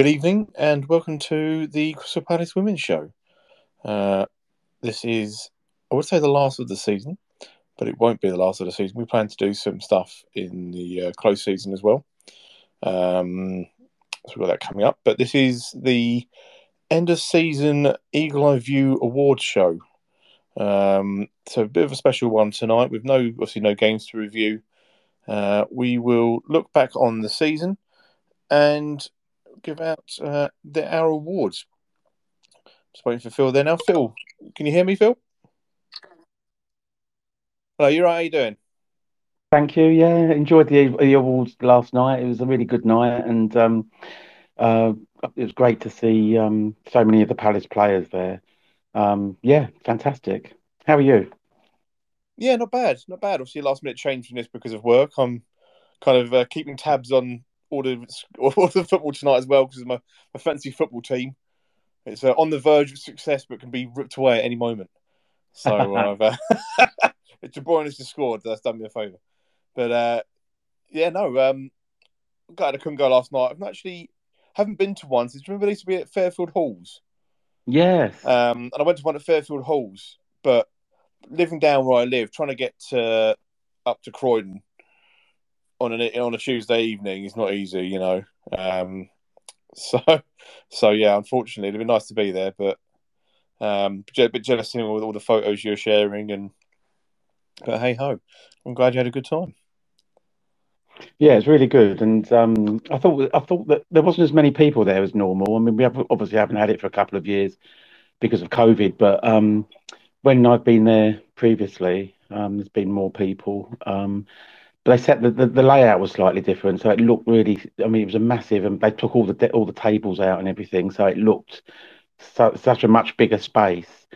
Good evening and welcome to the Crystal Palace Women's Show. Uh, this is, I would say, the last of the season, but it won't be the last of the season. We plan to do some stuff in the uh, close season as well. Um, so we've got that coming up. But this is the end of season Eagle Eye View Awards show. Um, so a bit of a special one tonight with no, obviously, no games to review. Uh, we will look back on the season and give out uh, the, our awards. Just waiting for Phil there now. Phil, can you hear me, Phil? Hello, you're right. How you doing? Thank you. Yeah, enjoyed the the awards last night. It was a really good night, and um, uh, it was great to see um, so many of the Palace players there. Um, yeah, fantastic. How are you? Yeah, not bad, not bad. Obviously, last minute change from this because of work. I'm kind of uh, keeping tabs on all the all the football tonight as well because my my fancy football team. It's uh, on the verge of success, but can be ripped away at any moment. So I've, uh, if De Bruyne has just scored, that's done me a favour. But uh, yeah, no, um, glad I couldn't go last night. I've actually haven't been to one since remember they used to be at Fairfield Halls. Yes. Um, and I went to one at Fairfield Halls, but living down where I live, trying to get to, up to Croydon on an on a Tuesday evening is not easy, you know. Um, so, so yeah, unfortunately, it'd be nice to be there, but um, a bit jealous with all the photos you're sharing, and but hey ho, I'm glad you had a good time. Yeah, it's really good, and um, I thought I thought that there wasn't as many people there as normal. I mean, we have, obviously haven't had it for a couple of years because of COVID, but um, when I've been there previously, um, there's been more people. Um, but they said the, the, the layout was slightly different, so it looked really. I mean, it was a massive, and they took all the all the tables out and everything, so it looked so, such a much bigger space.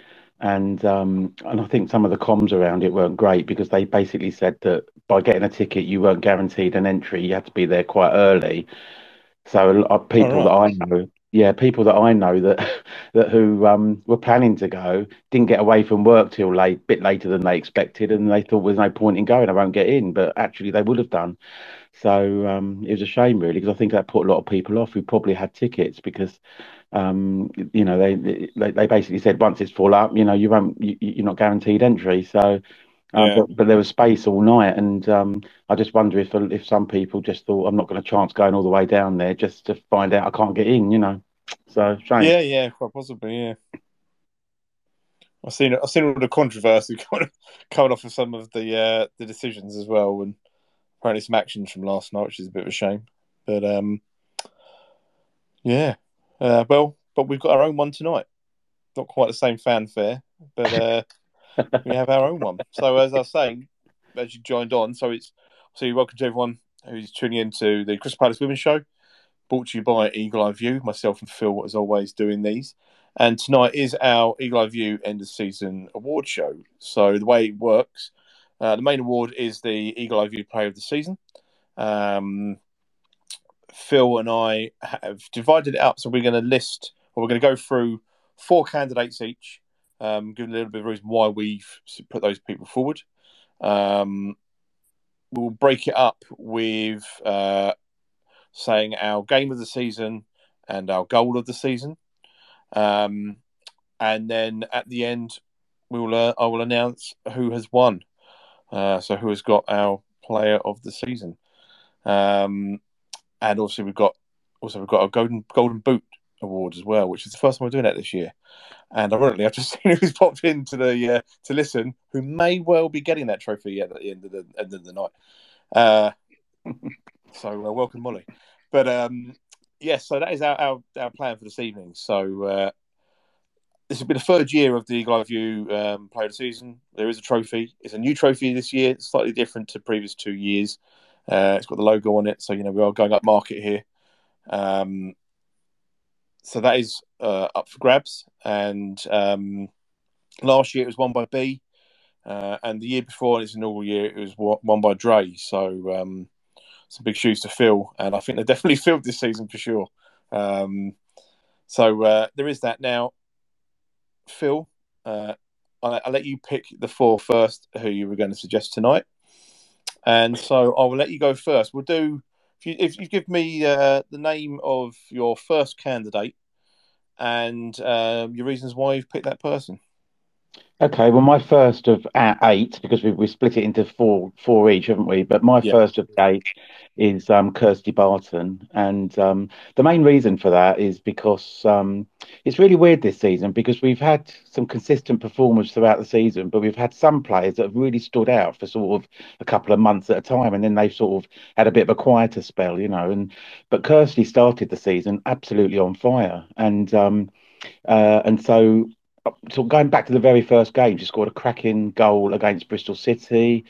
And um, and I think some of the comms around it weren't great because they basically said that by getting a ticket, you weren't guaranteed an entry. You had to be there quite early. So a lot of people right. that I know yeah, people that I know that that who um, were planning to go didn't get away from work till late, bit later than they expected, and they thought there's no point in going. I won't get in, but actually they would have done. So um, it was a shame, really, because I think that put a lot of people off who probably had tickets because, um, you know, they, they they basically said once it's full up, you know, you won't, you, you're not guaranteed entry. So yeah. but, but, there was space all night, and um, I just wonder if if some people just thought I'm not going to chance going all the way down there just to find out I can't get in, you know. So shame. Yeah, yeah, quite possibly, yeah. I've seen I've seen all the controversy coming, coming off of some of the uh, the decisions as well, and apparently some actions from last night, which is a bit of a shame. But um, yeah, uh, well, but we've got our own one tonight. Not quite the same fanfare, but uh, we have our own one. So as I was saying, as you joined on, so it's so welcome to everyone who's tuning in to the Crystal Palace Women's Show, brought to you by Eagle Eye View. Myself and Phil, as always, doing these. And tonight is our Eagle Eye View end of season award show. So the way it works, uh, the main award is the Eagle Eye View Player of the Season. Um, Phil and I have divided it up, so we're going to list, or we're going to go through four candidates each um, give a little bit of reason why we've put those people forward. Um, we'll break it up with uh, saying our game of the season and our goal of the season. Um, and then at the end, we will uh, I will announce who has won. Uh, so who has got our player of the season? Um, and also we've got also we've got a golden golden boot award as well, which is the first time we're doing that this year. And ironically, I've just seen who's popped into the uh, to listen, who may well be getting that trophy at the end of the end of the night. Uh, so uh, welcome, Molly. But um, yes, so that is our, our, our plan for this evening. So uh, this will be the third year of the Eagle Eye View um, Player of the Season. There is a trophy. It's a new trophy this year, it's slightly different to previous two years. Uh, it's got the logo on it, so you know we are going up market here. Um, so that is uh, up for grabs. And um, last year it was won by B, uh, and the year before, it's an all year, it was won by Dre. So um, some big shoes to fill, and I think they definitely filled this season for sure. Um, so uh, there is that now. Phil, uh, I'll, I'll, let you pick the four first who you were going to suggest tonight. And so I will let you go first. We'll do if you if you give me uh, the name of your first candidate and um, your reasons why you've picked that person. Okay, well, my first of eight because we we split it into four four each, haven't we? But my yeah. first of eight is um, Kirsty Barton, and um, the main reason for that is because um, it's really weird this season because we've had some consistent performers throughout the season, but we've had some players that have really stood out for sort of a couple of months at a time, and then they've sort of had a bit of a quieter spell, you know. And but Kirsty started the season absolutely on fire, and um, uh, and so so going back to the very first game, she scored a cracking goal against Bristol City.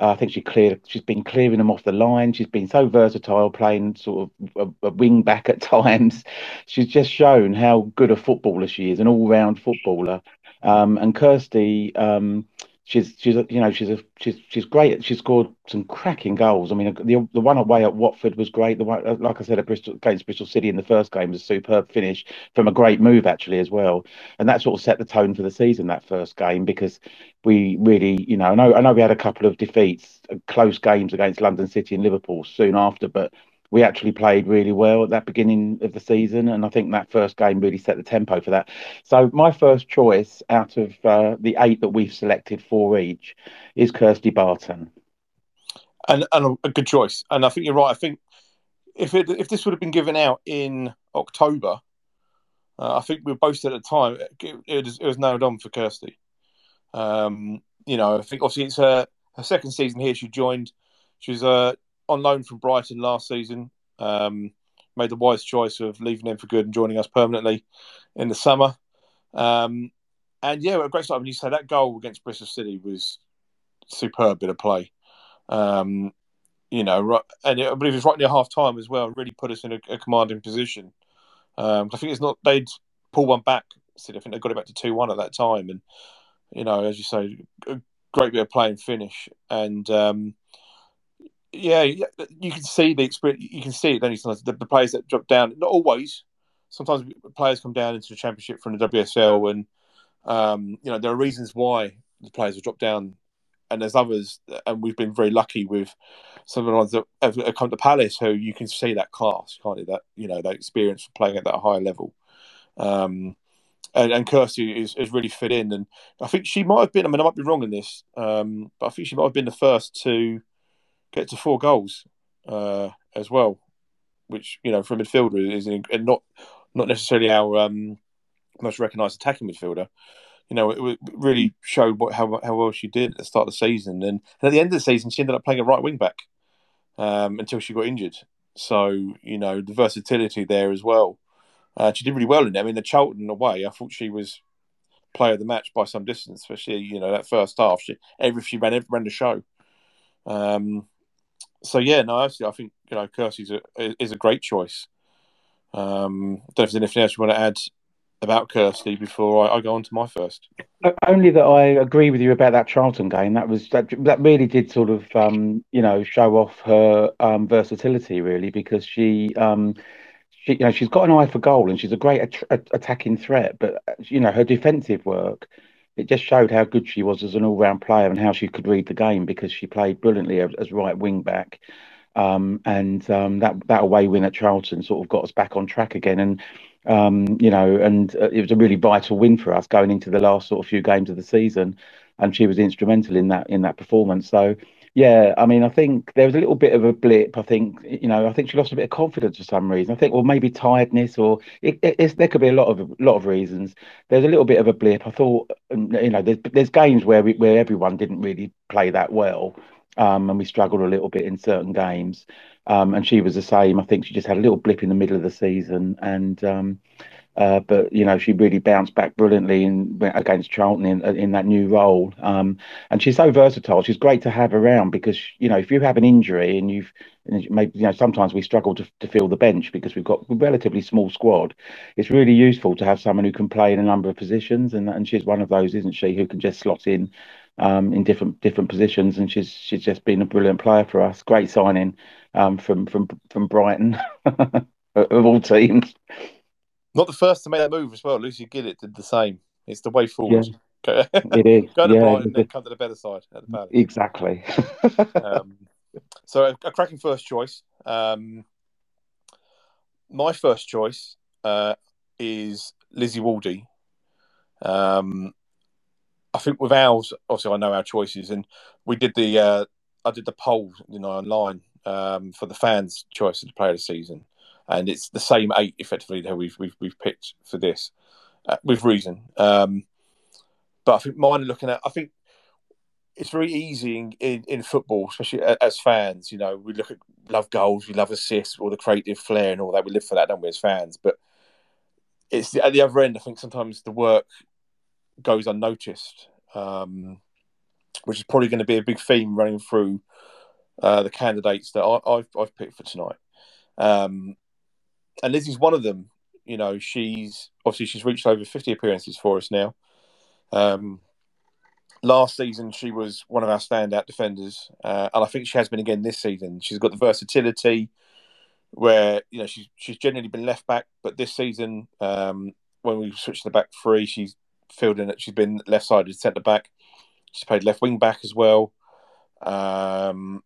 Uh, I think she cleared. She's been clearing them off the line. She's been so versatile, playing sort of a, a wing back at times. She's just shown how good a footballer she is, an all-round footballer. Um, and Kirsty, um, she's she's you know she's a she's she's great. She scored some cracking goals. I mean, the the one away at Watford was great. The one, uh, like I said, at Bristol against Bristol City in the first game was a superb finish from a great move actually as well. And that sort of set the tone for the season that first game because we really, you know, I know I know we had a couple of defeats, uh, close games against London City and Liverpool soon after, but we actually played really well at that beginning of the season, and I think that first game really set the tempo for that. So my first choice out of uh, the eight that we've selected for each is Kirsty Barton, and and a good choice. And I think you're right. I think if it if this would have been given out in October, uh, I think we were both at the time it, it, was, it was nailed on for Kirsty. Um, you know, I think obviously it's her her second season here. She joined. She's uh, on loan from Brighton last season. Um, made the wise choice of leaving him for good and joining us permanently in the summer. Um, and yeah, a great start. When you say that goal against Bristol City was superb bit of play. Um, you know, right, and I believe it was right near half time as well. Really put us in a, a commanding position. Um, I think it's not they'd pull one back. So I think they got it back to two one at that time, and you know, as you say, a great bit of play and finish. And um, yeah, you can see the experience. You can see it. Then sometimes the, the players that drop down, not always. Sometimes players come down into the championship from the WSL, and um, you know there are reasons why the players have dropped down, and there's others, and we've been very lucky with some of the ones that have, come to Palace, who you can see that class, can't you? That you know that experience for playing at that higher level. Um, and, and Kirsty is, is really fit in, and I think she might have been. I mean, I might be wrong in this, um, but I think she might have been the first to get to four goals uh, as well, which you know for a midfielder is and not not necessarily our um, most recognised attacking midfielder. You know, it, really showed what, how how well she did at the start of the season, and, and at the end of the season, she ended up playing a right wing back um, until she got injured. So you know the versatility there as well. Uh, she did really well in it. I mean, the Charlton away, I thought she was player of the match by some distance, especially you know that first half. She every she ran ran the show. Um, so yeah, no, actually, I think you know Kirsty's a, is a great choice. Um, I don't know if there's anything else you want to add about Kirsty before I, I, go on to my first. Only that I agree with you about that Charlton game. That was that, that really did sort of um, you know show off her um, versatility really because she um, she you know she's got an eye for goal and she's a great at- attacking threat, but you know her defensive work it just showed how good she was as an all-round player and how she could read the game because she played brilliantly as, right wing back. Um, and um, that that away win at Charlton sort of got us back on track again. And um, you know, and uh, it was a really vital win for us going into the last sort of few games of the season. And she was instrumental in that in that performance. So yeah, I mean, I think there was a little bit of a blip. I think, you know, I think she lost a bit of confidence for some reason. I think, well, maybe tiredness, or it, it, there could be a lot of lot of reasons. There's a little bit of a blip. I thought, um, you know, there's there's games where we, where everyone didn't really play that well, um, and we struggled a little bit in certain games. Um, and she was the same. I think she just had a little blip in the middle of the season, and um, uh, but you know she really bounced back brilliantly in, against Charlton in, in that new role. Um, and she's so versatile. She's great to have around because you know if you have an injury and you've maybe you know sometimes we struggle to, to fill the bench because we've got a relatively small squad. It's really useful to have someone who can play in a number of positions, and and she's one of those, isn't she, who can just slot in. Um, in different different positions, and she's she's just been a brilliant player for us. Great signing um, from from from Brighton of all teams. Not the first to make that move as well. Lucy Gillett did the same. It's the way forward. Yeah. it is. Go to yeah, Brighton and then come to the better side at the Palace. Exactly. um, so a, a, cracking first choice. Um, my first choice uh, is Lizzie Waldie. Um, I think with ours, obviously, I know our choices, and we did the uh, I did the poll, you know, online um, for the fans' choice of the player of the season, and it's the same eight effectively that we've we've, we've picked for this, uh, with reason. Um, but I think mine are looking at. I think it's very easy in, in, in, football, especially as fans. You know, we look at love goals, we love assists, all the creative flair and all that. We live for that, don't we, as fans? But it's the, at the other end. I think sometimes the work goes unnoticed, um, which is probably going to be a big theme running through uh, the candidates that I, have I've picked for tonight. Um, and Lizzie's one of them. You know, she's obviously she's reached over fifty appearances for us now. Um, last season, she was one of our standout defenders, uh, and I think she has been again this season. She's got the versatility where you know she's she's generally been left back, but this season, um, when we switched to the back three, she's filled in. She's been left sided centre back. She's played left wing back as well. Um,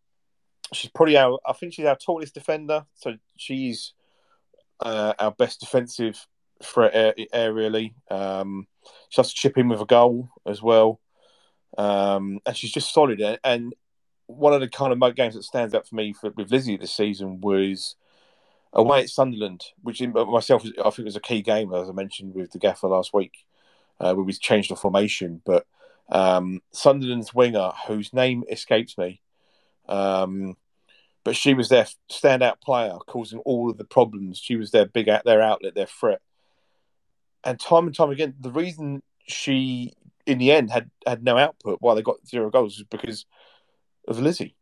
she's probably our. I think she's our tallest defender, so she's uh, our best defensive threat aerially. Um, she has to chip in with a goal as well, um, and she's just solid. And one of the kind of games that stands out for me for, with Lizzie this season was away at Sunderland, which in, myself I think was a key game as I mentioned with the gaffer last week, uh, where we changed the formation. But um, Sunderland's winger, whose name escapes me, um, but she was their standout player, causing all of the problems. She was their big out their outlet, their threat. And time and time again, the reason she, in the end, had had no output why they got zero goals was because of Lizzie.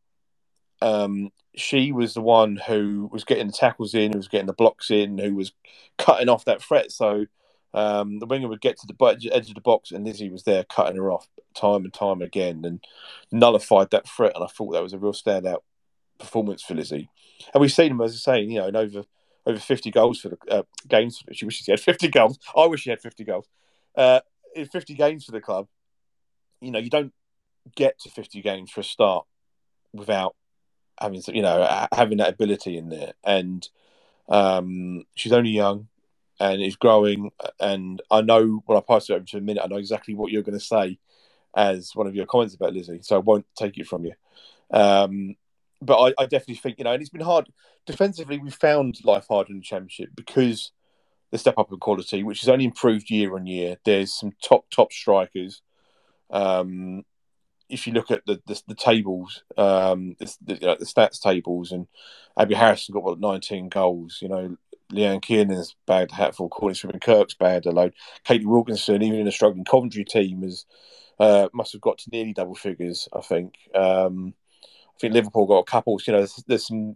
Um, she was the one who was getting the tackles in, who was getting the blocks in, who was cutting off that threat. So um, the winger would get to the edge of the box, and Lizzie was there cutting her off time and time again, and nullified that threat. And I thought that was a real standout performance for Lizzie. And we've seen him, as I say, you know, in over over fifty goals for the uh, games. She wishes he had fifty goals. I wish he had fifty goals. Uh, in fifty games for the club, you know, you don't get to fifty games for a start without having, you know, having that ability in there. And um, she's only young and is growing. And I know when I pass it over to a minute, I know exactly what you're going to say as one of your comments about Lizzie, so I won't take it from you. Um, but I, I, definitely think you know, and it's been hard defensively. We found life hard in the championship because the step up in quality, which has only improved year on year. There's some top top strikers. Um, if you look at the the, the tables, um, the, you know, the, stats tables, and Abby Harrison got what 19 goals. You know, Leanne Kiernan's a hatful. Courtney Sweetman-Kirk's bad a load. Katie Wilkinson, even in a struggling Coventry team, has uh, must have got to nearly double figures. I think. Um, I think Liverpool got a couple. You know, there's, there's some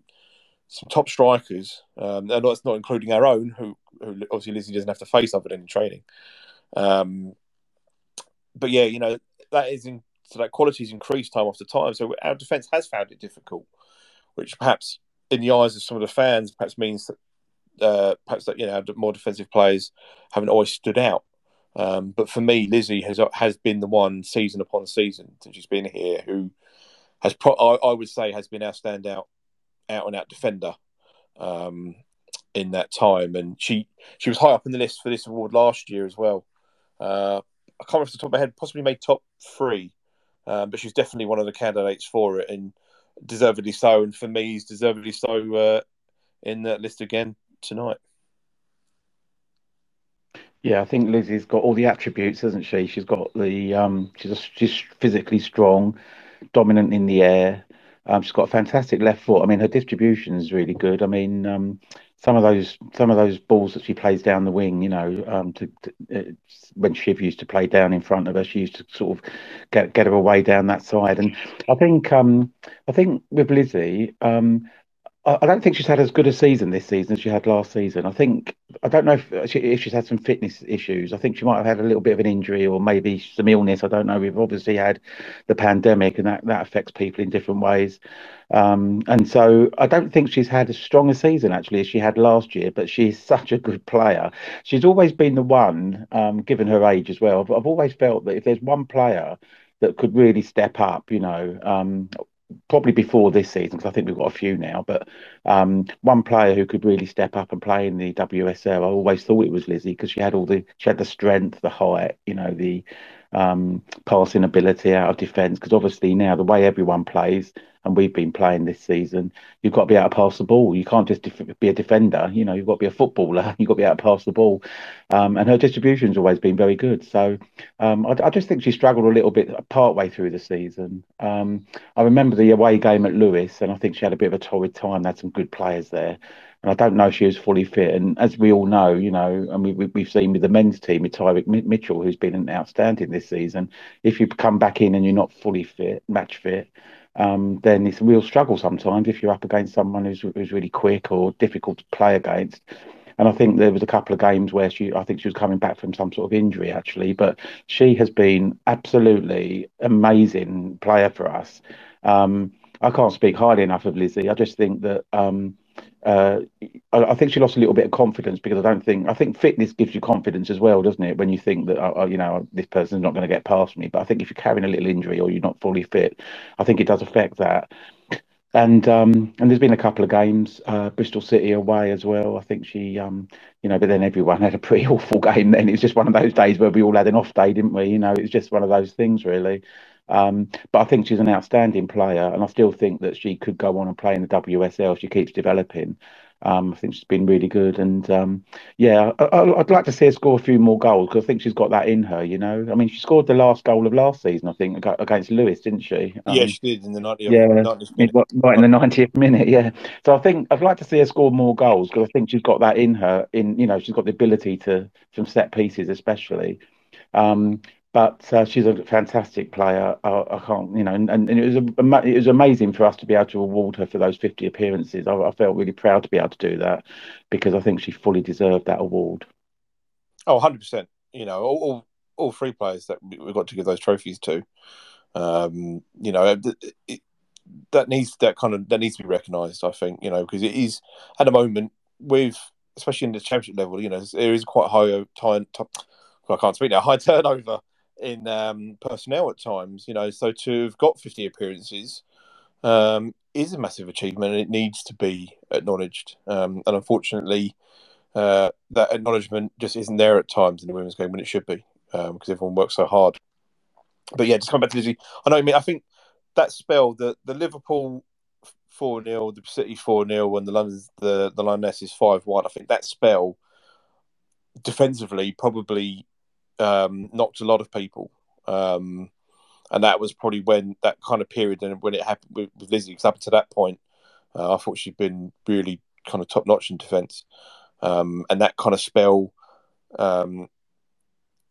some top strikers, um, and that's not including our own, who, who obviously Lizzie doesn't have to face other than in training. Um, but yeah, you know that is in, so that quality's increased time after time. So our defence has found it difficult, which perhaps in the eyes of some of the fans, perhaps means that uh, perhaps that you know more defensive players haven't always stood out. Um, but for me, Lizzie has has been the one season upon season since she's been here who has pro- I, I, would say has been our standout out and out defender um, in that time, and she she was high up in the list for this award last year as well. Uh, I can't remember off the top of my head, possibly made top three, um, but she's definitely one of the candidates for it, and deservedly so. And for me, he's deservedly so uh, in that list again tonight. Yeah, I think Lizzie's got all the attributes, hasn't she? She's got the um, she's a, she's physically strong dominant in the air. Um, she's got a fantastic left foot. I mean, her distribution is really good. I mean, um, some of those some of those balls that she plays down the wing, you know, um, to, to uh, when Shiv used to play down in front of her, she used to sort of get get her away down that side. And I think um, I think with Lizzie, um, I don't think she's had as good a season this season as she had last season. I think I don't know if, she, if she's had some fitness issues. I think she might have had a little bit of an injury or maybe some illness. I don't know. We've obviously had the pandemic, and that that affects people in different ways. Um, and so I don't think she's had as strong a season actually as she had last year. But she's such a good player. She's always been the one, um, given her age as well. I've, I've always felt that if there's one player that could really step up, you know, um, probably before this season because I think we've got a few now. But um, one player who could really step up and play in the WSL, I always thought it was Lizzie because she had all the she had the strength, the height, you know, the um, passing ability out of defence. Because obviously now the way everyone plays, and we've been playing this season, you've got to be able to pass the ball. You can't just def- be a defender. You know, you've got to be a footballer. You've got to be able to pass the ball. Um, and her distribution's always been very good. So um, I, I, just think she struggled a little bit part way through the season. Um, I remember the away game at Lewes, and I think she had a bit of a torrid time. They had some good players there. And I don't know if she was fully fit. And as we all know, you know, and we, we, have seen with the men's team with Tyrick Mitchell, who's been outstanding this season, if you come back in and you're not fully fit, match fit, um, then it's a real struggle sometimes if you're up against someone who's, who's really quick or difficult to play against. And I think there was a couple of games where she, I think she was coming back from some sort of injury actually, but she has been absolutely amazing player for us. Um, I can't speak highly enough of Lizzie. I just think that um, uh, I, I, think she lost a little bit of confidence because I don't think I think fitness gives you confidence as well, doesn't it? When you think that uh, uh you know this person's not going to get past me, but I think if you're carrying a little injury or you're not fully fit, I think it does affect that. And um, and there's been a couple of games, uh, Bristol City away as well. I think she, um, you know, but then everyone had a pretty awful game. Then it was just one of those days where we all had an off day, didn't we? You know, it was just one of those things, really. Um, but I think she's an outstanding player, and I still think that she could go on and play in the WSL. If she keeps developing. Um, I think she's been really good, and um, yeah, I, would like to see her score a few more goals because I think she's got that in her. You know, I mean, she scored the last goal of last season, I think, against Lewes, didn't she? Um, yeah, she did in the 90th, yeah, 90th minute. Right in the 90th minute, yeah. So I think I'd like to see her score more goals because I think she's got that in her. In you know, she's got the ability to from set pieces, especially. Um, but uh, she's a fantastic player. I, I can't, you know, and, and, it was a, it was amazing for us to be able to award her for those fifty appearances. I, I, felt really proud to be able to do that because I think she fully deserved that award. Oh, 100 percent. You know, all, all, all three players that we got to give those trophies to. Um, you know, it, it, that needs that kind of that needs to be recognised. I think you know because it is at the moment with especially in the championship level. You know, there is quite high time. I can't speak now. High turnover in um, personnel at times. You know, so to have got 50 appearances um, is a massive achievement, and it needs to be acknowledged. Um, and unfortunately, uh, that acknowledgement just isn't there at times in the women's game when it should be, because um, everyone works so hard. But yeah, just coming back to Lizzie, I know. I mean, I think that spell, the the Liverpool four 0 the City four 0 and the London the the Lionesses five one. I think that spell defensively probably um, knocked a lot of people. Um, and that was probably when that kind of period and when it happened with, with Lizzie. Because up to that point, uh, I thought she'd been really kind of top notch in defence, um, and that kind of spell, um,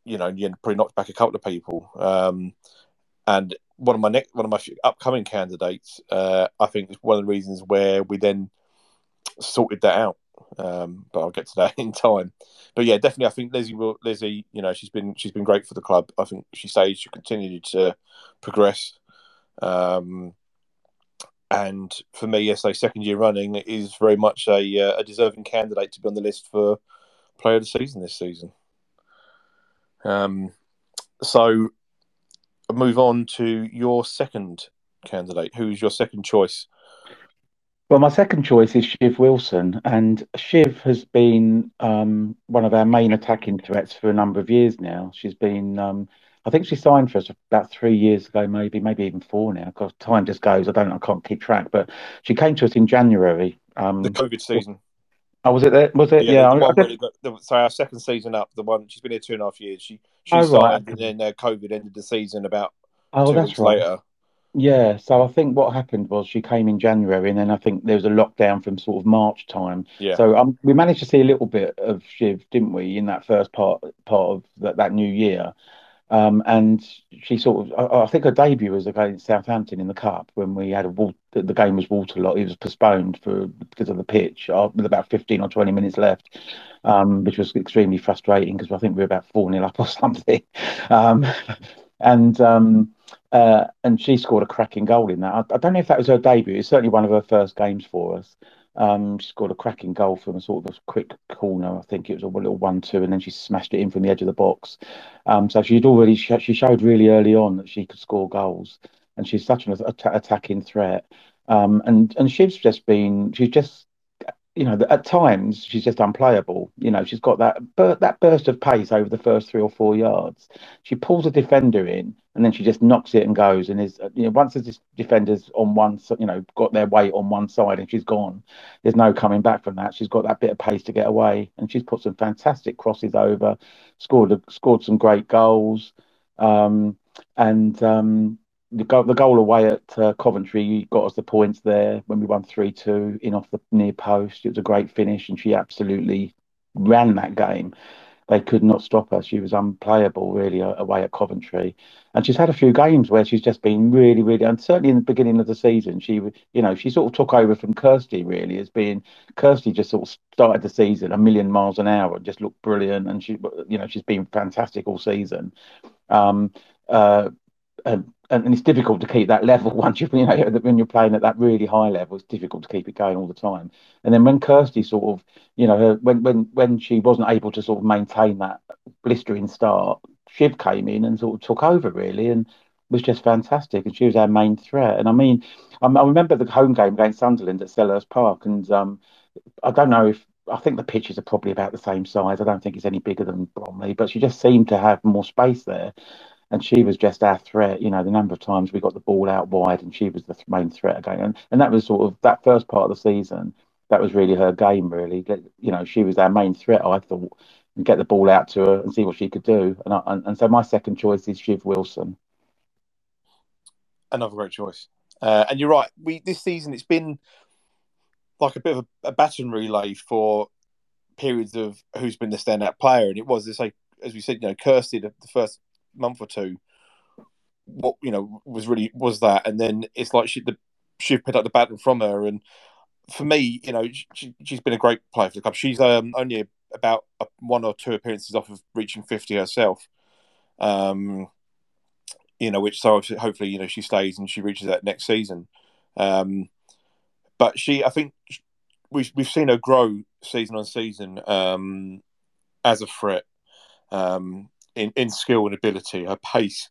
you know, you probably knocked back a couple of people. Um, and one of my next, one of my upcoming candidates, uh, I think, is one of the reasons where we then sorted that out. Um, but I'll get to that in time. But yeah, definitely, I think Lizzie will. Lizzie, you know, she's been she's been great for the club. I think she says she'll continue to progress. Um, and for me, yes, a second year running is very much a, uh, a deserving candidate to be on the list for player of the season this season. Um, so, move on to your second candidate. Who's your second choice well, my second choice is Shiv Wilson, and Shiv has been um, one of our main attacking threats for a number of years now. She's been, um, I think she signed for us about three years ago, maybe, maybe even four now. Because time just goes. I don't, I can't keep track. But she came to us in January. Um, the COVID season. Oh, was it there? Was it? Yeah. yeah I, I so our second season up, the one she's been here two and a half years. She she oh, started, right. and then uh, COVID ended the season about oh, two weeks right. later. Yeah, so I think what happened was she came in January, and then I think there was a lockdown from sort of March time. Yeah. So um, we managed to see a little bit of Shiv, didn't we, in that first part part of that, that new year. Um, and she sort of, I, I, think her debut was against Southampton in the cup when we had a the game was waterlogged. It was postponed for because of the pitch uh, with about fifteen or twenty minutes left, um, which was extremely frustrating because I think we were about four 0 up or something. Um, and um, uh, and she scored a cracking goal in that. I, I, don't know if that was her debut. It's certainly one of her first games for us. Um, she scored a cracking goal from a sort of a quick corner. I think it was a little one-two, and then she smashed it in from the edge of the box. Um, so she'd already she showed really early on that she could score goals, and she's such an attacking threat. Um, and and she's just been she's just you know, at times she's just unplayable. You know, she's got that that burst of pace over the first three or four yards. She pulls a defender in, and then she just knocks it and goes. And is you know, once the defenders on one, you know, got their weight on one side and she's gone, there's no coming back from that. She's got that bit of pace to get away, and she's put some fantastic crosses over, scored scored some great goals, um, and um, the goal, the goal away at uh, Coventry got us the points there when we won 3 2 in off the near post. It was a great finish, and she absolutely ran that game. They could not stop her. She was unplayable, really, away at Coventry. And she's had a few games where she's just been really, really, and certainly in the beginning of the season, she, you know, she sort of took over from Kirsty, really, as being Kirsty just sort of started the season a million miles an hour and just looked brilliant. And she, you know, she's been fantastic all season. Um, uh, and, and it's difficult to keep that level once you you know when you're playing at that really high level. It's difficult to keep it going all the time. And then when Kirsty sort of, you know, when when when she wasn't able to sort of maintain that blistering start, Shiv came in and sort of took over really and was just fantastic. And she was our main threat. And I mean, I, I remember the home game against Sunderland at Selhurst Park, and um, I don't know if I think the pitches are probably about the same size. I don't think it's any bigger than Bromley, but she just seemed to have more space there and she was just our threat. You know, the number of times we got the ball out wide, and she was the main threat again. And and that was sort of that first part of the season. That was really her game. Really, you know, she was our main threat. I thought, and get the ball out to her and see what she could do. And I, and, and so my second choice is Shiv Wilson. Another great choice. Uh, and you're right. We this season it's been like a bit of a, a baton relay for periods of who's been the standout player, and it was this like as we said, you know, Kirsty the, the first month or two, what you know was really was that, and then it's like she the she picked up the baton from her, and for me, you know, she, has been a great player for the club. She's um, only about one or two appearances off of reaching fifty herself. Um, you know, which so hopefully you know she stays and she reaches that next season. Um, but she, I think, we've we've seen her grow season on season um, as a threat. Um, in, in skill and ability, her pace.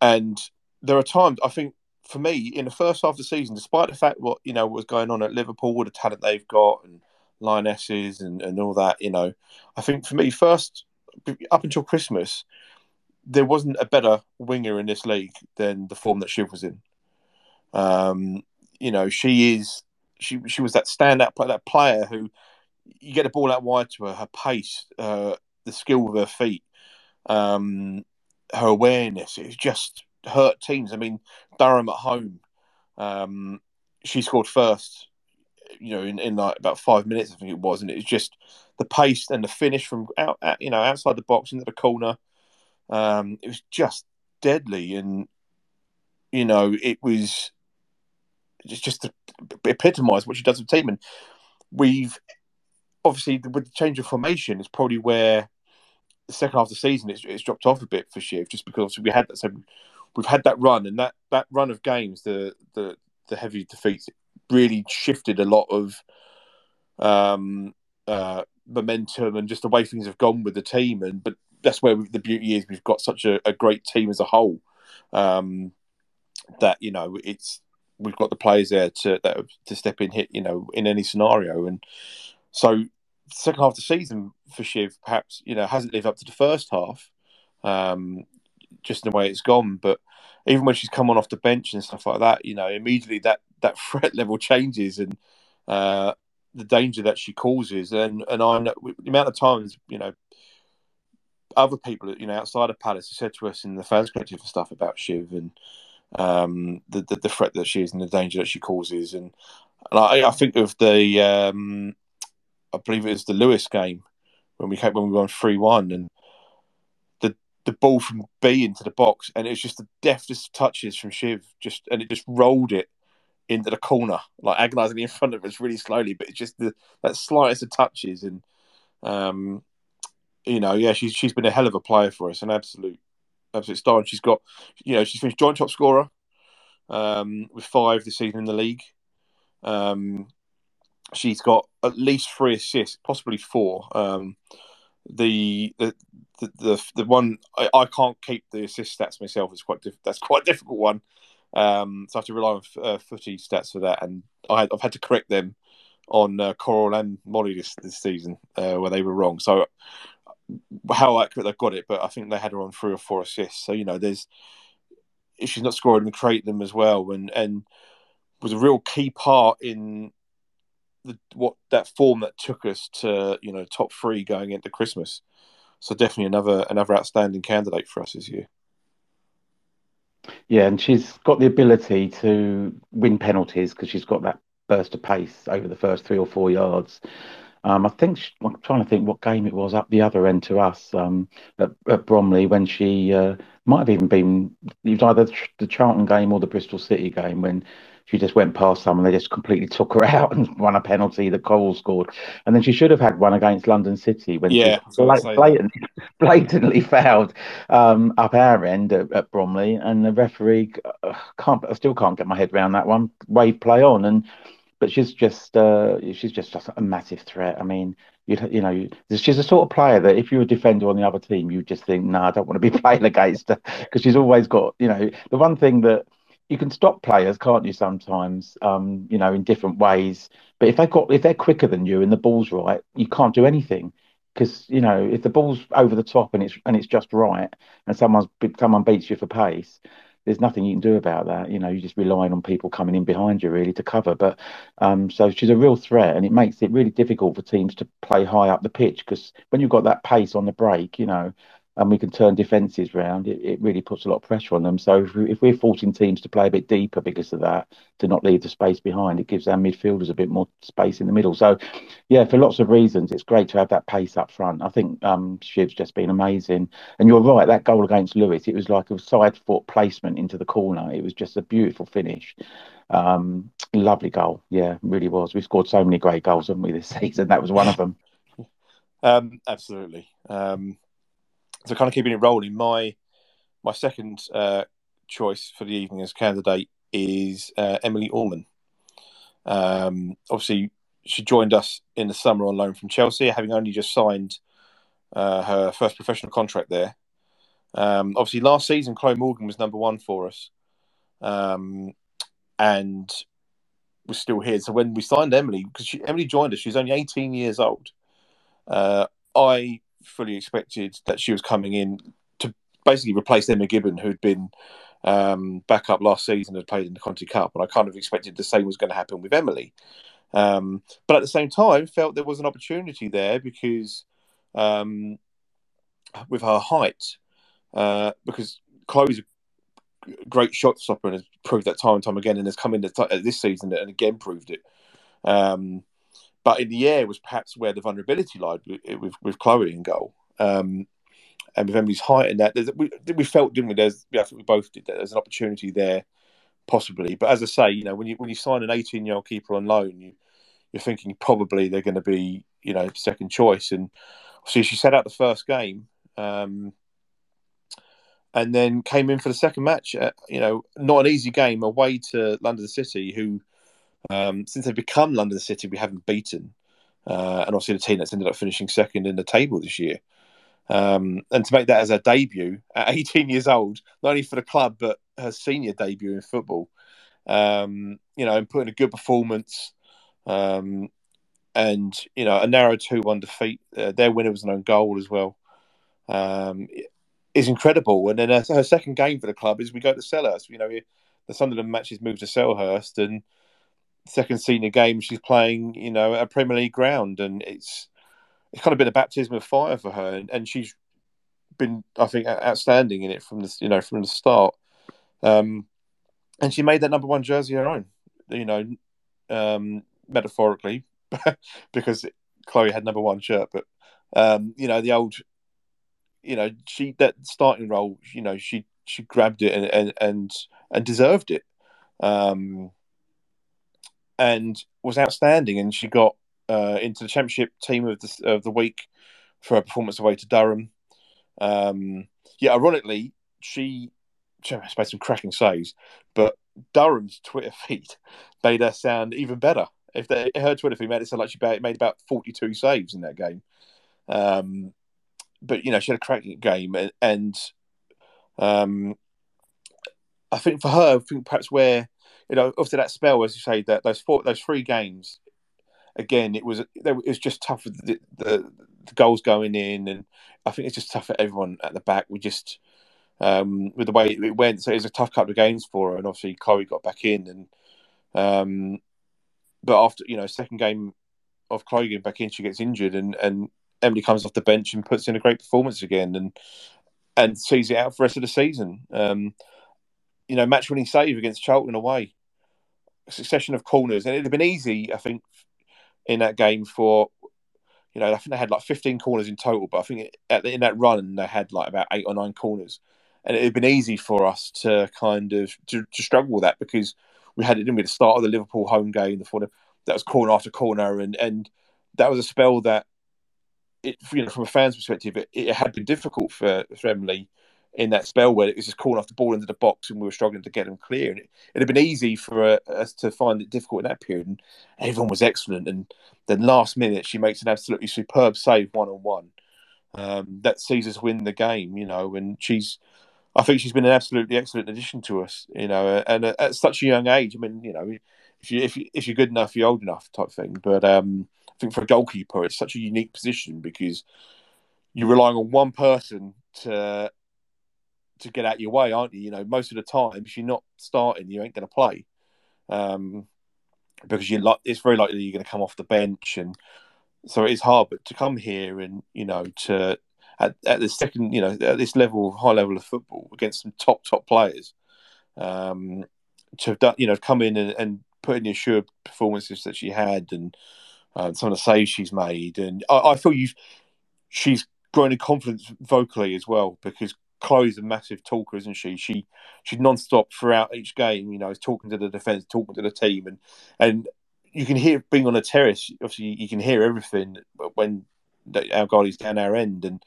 And there are times I think for me in the first half of the season, despite the fact what you know was going on at Liverpool, what the talent they've got and lionesses and, and all that, you know, I think for me first up until Christmas, there wasn't a better winger in this league than the form that Shiv was in. Um, you know, she is she she was that standout player, that player who you get the ball out wide to her, her pace, uh, the skill with her feet, um, her awareness. It just hurt teams. I mean, Durham at home, um, she scored first. You know, in, in like about five minutes, I think it was, and it was just the pace and the finish from out, you know, outside the box into the corner. Um, it was just deadly, and you know, it was just just to epitomise what she does with team. And we've obviously with the change of formation, is probably where the second half of the season, it's, it's dropped off a bit for Shiv, just because we had that. So we've had that run, and that that run of games, the the the heavy defeats, really shifted a lot of um, uh, momentum and just the way things have gone with the team. And but that's where the beauty is. We've got such a, a great team as a whole um, that you know it's we've got the players there to that, to step in, hit you know in any scenario, and so second half of the season for Shiv perhaps you know hasn't lived up to the first half, um, just in the way it's gone. But even when she's come on off the bench and stuff like that, you know, immediately that that threat level changes and uh, the danger that she causes. And and I know the amount of times you know other people you know outside of Palace have said to us in the fans collective and stuff about Shiv and um, the, the, the threat that she is and the danger that she causes. And, and I, I think of the um, I believe it was the Lewes game when we came, when we won three one, and the the ball from B into the box, and it was just the deftest touches from Shiv, just and it just rolled it into the corner, like agonisingly in front of us, really slowly. But it's just the that slightest of touches, and um, you know, yeah, she's she's been a hell of a player for us, an absolute absolute star. And she's got, you know, she's finished joint top scorer um, with five this season in the league. Um, she's got at least three assists, possibly four. Um, the, the the the one I, I, can't keep the assist stats myself. It's quite diff- that's quite a difficult one. Um, so I have to rely on uh, footy stats for that, and I, have had to correct them on uh, Coral and Molly this, this season uh, where they were wrong. So how accurate they've got it, but I think they had her on three or four assists. So you know, there's if she's not scoring and create them as well, and and was a real key part in the what that form that took us to you know top three going into Christmas. So definitely another another outstanding candidate for us this year. Yeah, and she's got the ability to win penalties because she's got that burst of pace over the first three or four yards. Um, I think she, I'm trying to think what game it was up the other end to us um, at, at, Bromley when she uh, might have even been it was either the Charlton game or the Bristol City game when she just went past someone. They just completely took her out and won a penalty that Coral scored. And then she should have had one against London City when yeah, she blatantly, blatantly fouled um, up our end at, at, Bromley. And the referee uh, can't, I still can't get my head around that one. Wave play on. And but she's just uh, she's just, just a massive threat. I mean, you you know, she's the sort of player that if you're a defender on the other team, you just think, no, nah, I don't want to be playing against her because she's always got, you know, the one thing that you can stop players, can't you? Sometimes, um, you know, in different ways. But if they got if they're quicker than you and the ball's right, you can't do anything because you know if the ball's over the top and it's and it's just right, and someone's someone beats you for pace, there's nothing you can do about that. You know, you're just relying on people coming in behind you really to cover. But um, so she's a real threat, and it makes it really difficult for teams to play high up the pitch because when you've got that pace on the break, you know, and we can turn defences round, it, it really puts a lot of pressure on them. So if, we, if we're forcing teams to play a bit deeper because of that, to not leave the space behind, it gives our midfielders a bit more space in the middle. So, yeah, for lots of reasons, it's great to have that pace up front. I think um, Shiv's just been amazing. And you're right, that goal against Lewes, it was like a side foot placement into the corner. It was just a beautiful finish. Um, lovely goal. Yeah, really was. We've scored so many great goals, haven't we, this season? That was one of them. Um, absolutely. Um, so kind of keeping it rolling, my my second uh, choice for the evening as candidate is uh, Emily Orman. Um, obviously, she joined us in the summer on loan from Chelsea, having only just signed uh, her first professional contract there. Um, obviously, last season, Chloe Morgan was number one for us, um, and was still here. So when we signed Emily, because Emily joined us, she's only 18 years old. Uh, I fully expected that she was coming in to basically replace Emma Gibbon, who'd been um, back up last season and played in the Conti Cup. And I kind of expected the same was going to happen with Emily. Um, but at the same time, felt there was an opportunity there because um, with her height, uh, because Chloe's a great shot stopper and has proved that time and time again, and has come in this season and again proved it. Um, but in the air was perhaps where the vulnerability lied with, with, with Chloe in goal. Um, and with Emily's height and that, we, we felt, didn't we? There's, I think we both did that. There's an opportunity there, possibly. But as I say, you know, when you when you sign an 18 year old keeper on loan, you you're thinking probably they're going to be, you know, second choice. And see, she set out the first game, um, and then came in for the second match. Uh, you know, not an easy game away to London City, who um, since they've become London City, we haven't beaten, uh, and obviously the team that's ended up finishing second in the table this year. Um, and to make that as a debut at 18 years old, not only for the club but her senior debut in football, um, you know, and putting a good performance, um, and you know, a narrow two-one defeat. Uh, their winner was an own goal as well. Um, is incredible. And then her, her, second game for the club is we go to Selhurst. You know, the Sunderland matches moved to Selhurst, and second senior game she's playing, you know, a Premier League ground, and it's it's kind of been a baptism of fire for her, and, and she's been, I think, outstanding in it from the you know from the start. Um, and she made that number one jersey her own, you know, um, metaphorically, because Chloe had number one shirt, but um, you know the old, you know, she that starting role, you know, she she grabbed it and and and, and deserved it. Um, and was outstanding. And she got uh, into the championship team of the of the week for her performance away to Durham. Um, yeah, ironically, she, she made some cracking saves, but Durham's Twitter feed made her sound even better. If they, her Twitter feed made it sound like she made about forty-two saves in that game. Um, but you know, she had a cracking game, and, and um, I think for her, I think perhaps where you know after that spell, as you say, that those four, those three games, again, it was it was just tough with the, the, the goals going in, and I think it's just tough for everyone at the back. We just um, with the way it went, so it was a tough couple of games for her, and obviously Chloe got back in, and um, but after you know second game of Chloe getting back in, she gets injured, and and Emily comes off the bench and puts in a great performance again, and and sees it out for the rest of the season. Um, you know, match winning save against Charlton away, succession of corners, and it'd have been easy, I think, in that game for. You know, I think they had like 15 corners in total, but I think the, in that run they had like about eight or nine corners, and it had been easy for us to kind of to, to struggle with that because we had it in the start of the Liverpool home game, the that was corner after corner, and and that was a spell that it you know from a fan's perspective it, it had been difficult for, for Emily in that spell where it was just calling off the ball into the box and we were struggling to get them clear. And it, had been easy for uh, us to find it difficult in that period. And everyone was excellent. And then last minute, she makes an absolutely superb save one on one that sees us win the game, you know. And she's, I think she's been an absolutely excellent addition to us, you know. And at such a young age, I mean, you know, if you if you if you're good enough, you're old enough, type thing. But um, I think for a goalkeeper, it's such a unique position because you're relying on one person to to get out your way, aren't you? You know, most of the time, if you're not starting, you ain't going to play, um, because you like it's very likely you're going to come off the bench, and so it is hard. But to come here and you know to at, at the second, you know, at this level, high level of football against some top top players, um, to have done, you know, come in and, and put in the assured performances that she had, and uh, some of the saves she's made, and I, I feel you, she's grown in confidence vocally as well because Chloe's a massive talker, isn't she? She she's non-stop throughout each game. You know, is talking to the defence, talking to the team, and and you can hear being on a terrace. Obviously, you can hear everything when our goalie's down our end, and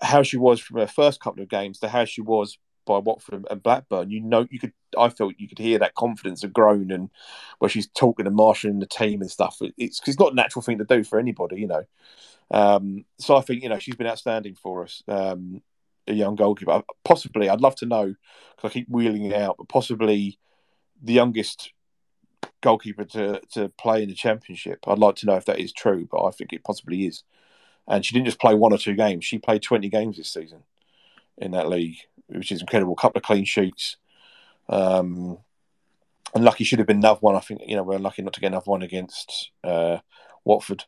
how she was from her first couple of games to how she was by Watford and Blackburn. You know, you could. I felt you could hear that confidence have grown, and where she's talking to Marshall and the team and stuff. It's it's not a natural thing to do for anybody, you know. Um, so I think you know she's been outstanding for us. Um, a young goalkeeper. Possibly, I'd love to know because I keep wheeling it out, but possibly the youngest goalkeeper to, to play in the championship. I'd like to know if that is true, but I think it possibly is. And she didn't just play one or two games; she played twenty games this season in that league, which is incredible. A couple of clean sheets. Um, and lucky should have been another one. I think you know we're lucky not to get another one against uh, Watford.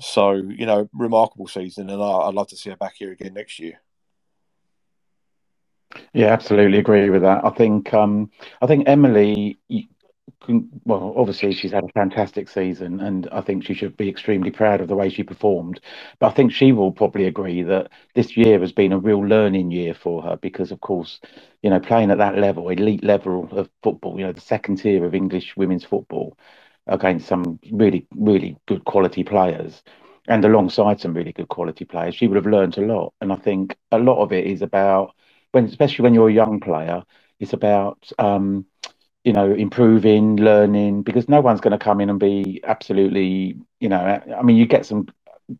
So you know, remarkable season, and I, would love to see her back here again next year. Yeah, absolutely agree with that. I think um, I think Emily. Well, obviously she's had a fantastic season, and I think she should be extremely proud of the way she performed. But I think she will probably agree that this year has been a real learning year for her because, of course, you know, playing at that level, elite level of football, you know, the second tier of English women's football against some really, really good quality players and alongside some really good quality players, she would have learned a lot. And I think a lot of it is about when, especially when you're a young player, it's about um, you know improving, learning, because no one's going to come in and be absolutely, you know. I mean, you get some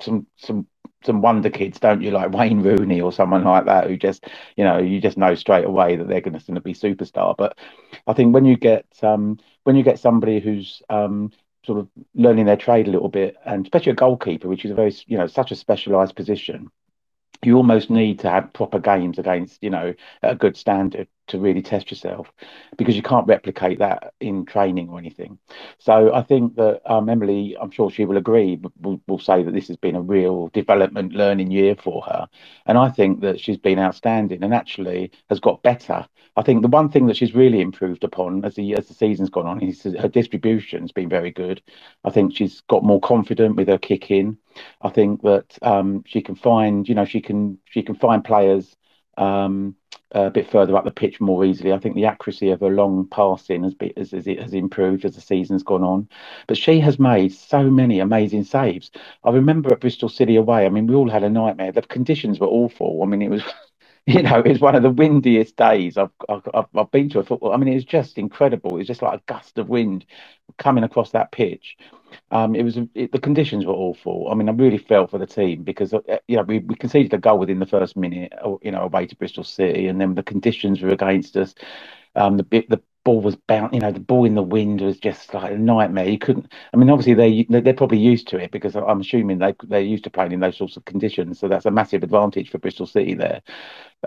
some some some wonder kids, don't you? Like Wayne Rooney or someone like that, who just, you know, you just know straight away that they're going to be superstar. But I think when you get um, when you get somebody who's um, sort of learning their trade a little bit, and especially a goalkeeper, which is a very, you know, such a specialised position, you almost need to have proper games against, you know, a good standard to really test yourself because you can't replicate that in training or anything. So I think that um, Emily, I'm sure she will agree, will, will say that this has been a real development learning year for her. And I think that she's been outstanding and actually has got better. I think the one thing that she's really improved upon as the as the season's gone on is her distribution's been very good. I think she's got more confident with her kick in. I think that um, she can find, you know, she can she can find players um, a bit further up the pitch more easily. I think the accuracy of her long passing has, been, has, has improved as the season's gone on. But she has made so many amazing saves. I remember at Bristol City away. I mean, we all had a nightmare. The conditions were awful. I mean, it was you know, it's one of the windiest days I've, I've, I've been to a football. I mean, it was just incredible. It was just like a gust of wind coming across that pitch. Um, it was it, the conditions were awful. I mean, I really felt for the team because uh, you know we, we conceded a goal within the first minute, uh, you know, away to Bristol City, and then the conditions were against us. Um, the the ball was bound, you know, the ball in the wind was just like a nightmare. You couldn't. I mean, obviously they they're probably used to it because I'm assuming they they're used to playing in those sorts of conditions. So that's a massive advantage for Bristol City there.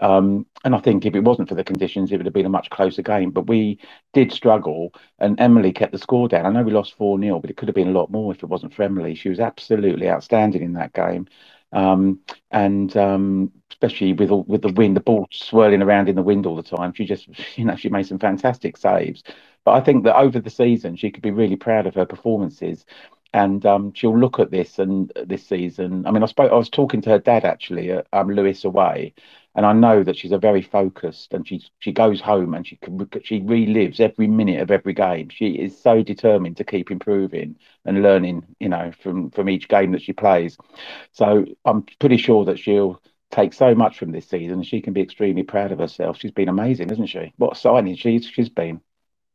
Um, and I think if it wasn't for the conditions, it would have been a much closer game. But we did struggle, and Emily kept the score down. I know we lost 4 0, but it could have been a lot more if it wasn't for Emily. She was absolutely outstanding in that game. Um, and um, especially with with the wind, the ball swirling around in the wind all the time, she just, you know, she made some fantastic saves. But I think that over the season, she could be really proud of her performances and um, she'll look at this and this season. I mean, I spoke. I was talking to her dad actually, at, um, Lewes away, and I know that she's a very focused, and she she goes home and she she relives every minute of every game. She is so determined to keep improving and learning, you know, from from each game that she plays. So I'm pretty sure that she'll take so much from this season. She can be extremely proud of herself. She's been amazing, hasn't she? What signing she's she's been.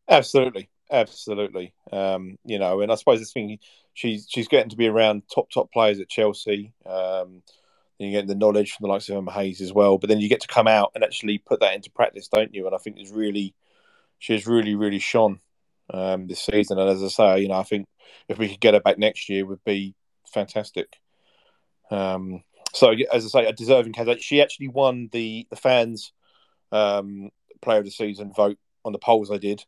Absolutely, absolutely. Um, you know, and I suppose this thing she's she's getting to be around top top players at Chelsea. Um, you get the knowledge from the likes of Emma Hayes as well, but then you get to come out and actually put that into practice, don't you? And I think it's really, she's really, really shone um, this season. And as I say, you know, I think if we could get her back next year, would be fantastic. Um, so as I say, a deserving candidate. She actually won the the fans um, player of the season vote on the polls I did.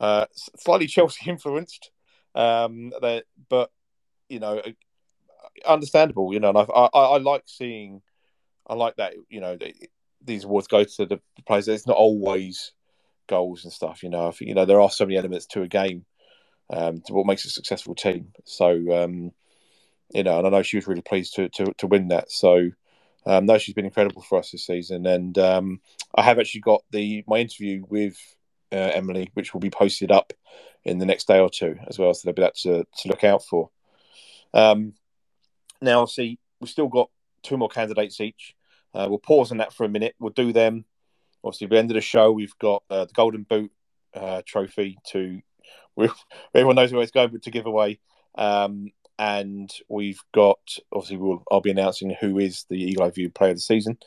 Uh, slightly Chelsea influenced, um, but you know, understandable, you know. And I, I, I like seeing, I like that, you know, these awards go to the players. It's not always goals and stuff, you know. I think you know there are so many elements to a game, um, to what makes a successful team. So, um, you know, and I know she was really pleased to to, to win that. So, um, no, she's been incredible for us this season, and um, I have actually got the my interview with uh, Emily, which will be posted up in the next day or two as well. So there'll be that to, to look out for. Um, now, see, we've still got two more candidates each. Uh, we'll pause on that for a minute. We'll do them. Obviously, at the end of the show, we've got uh, the Golden Boot uh, trophy to. everyone knows where it's going, but to give away. Um, and we've got obviously we'll I'll be announcing who is the Eagle Eye View Player of the Season.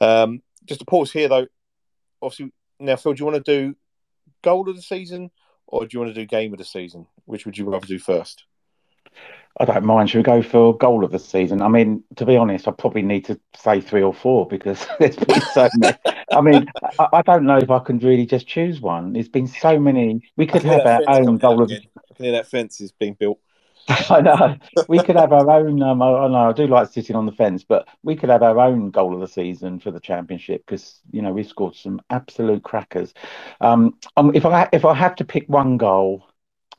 Um, just a pause here though. Obviously, now Phil, do you want to do goal of the season or do you want to do game of the season? Which would you rather do first? I don't mind. Should we go for goal of the season? I mean, to be honest, I probably need to say three or four because there's been so many. I mean, I, I, don't know if I can really just choose one. There's been so many. We could have our own goal of. I can hear that fence is being built. I know. We could have our own. Um, I, I know. I do like sitting on the fence, but we could have our own goal of the season for the championship because you know we've scored some absolute crackers. Um, um, if I if I have to pick one goal,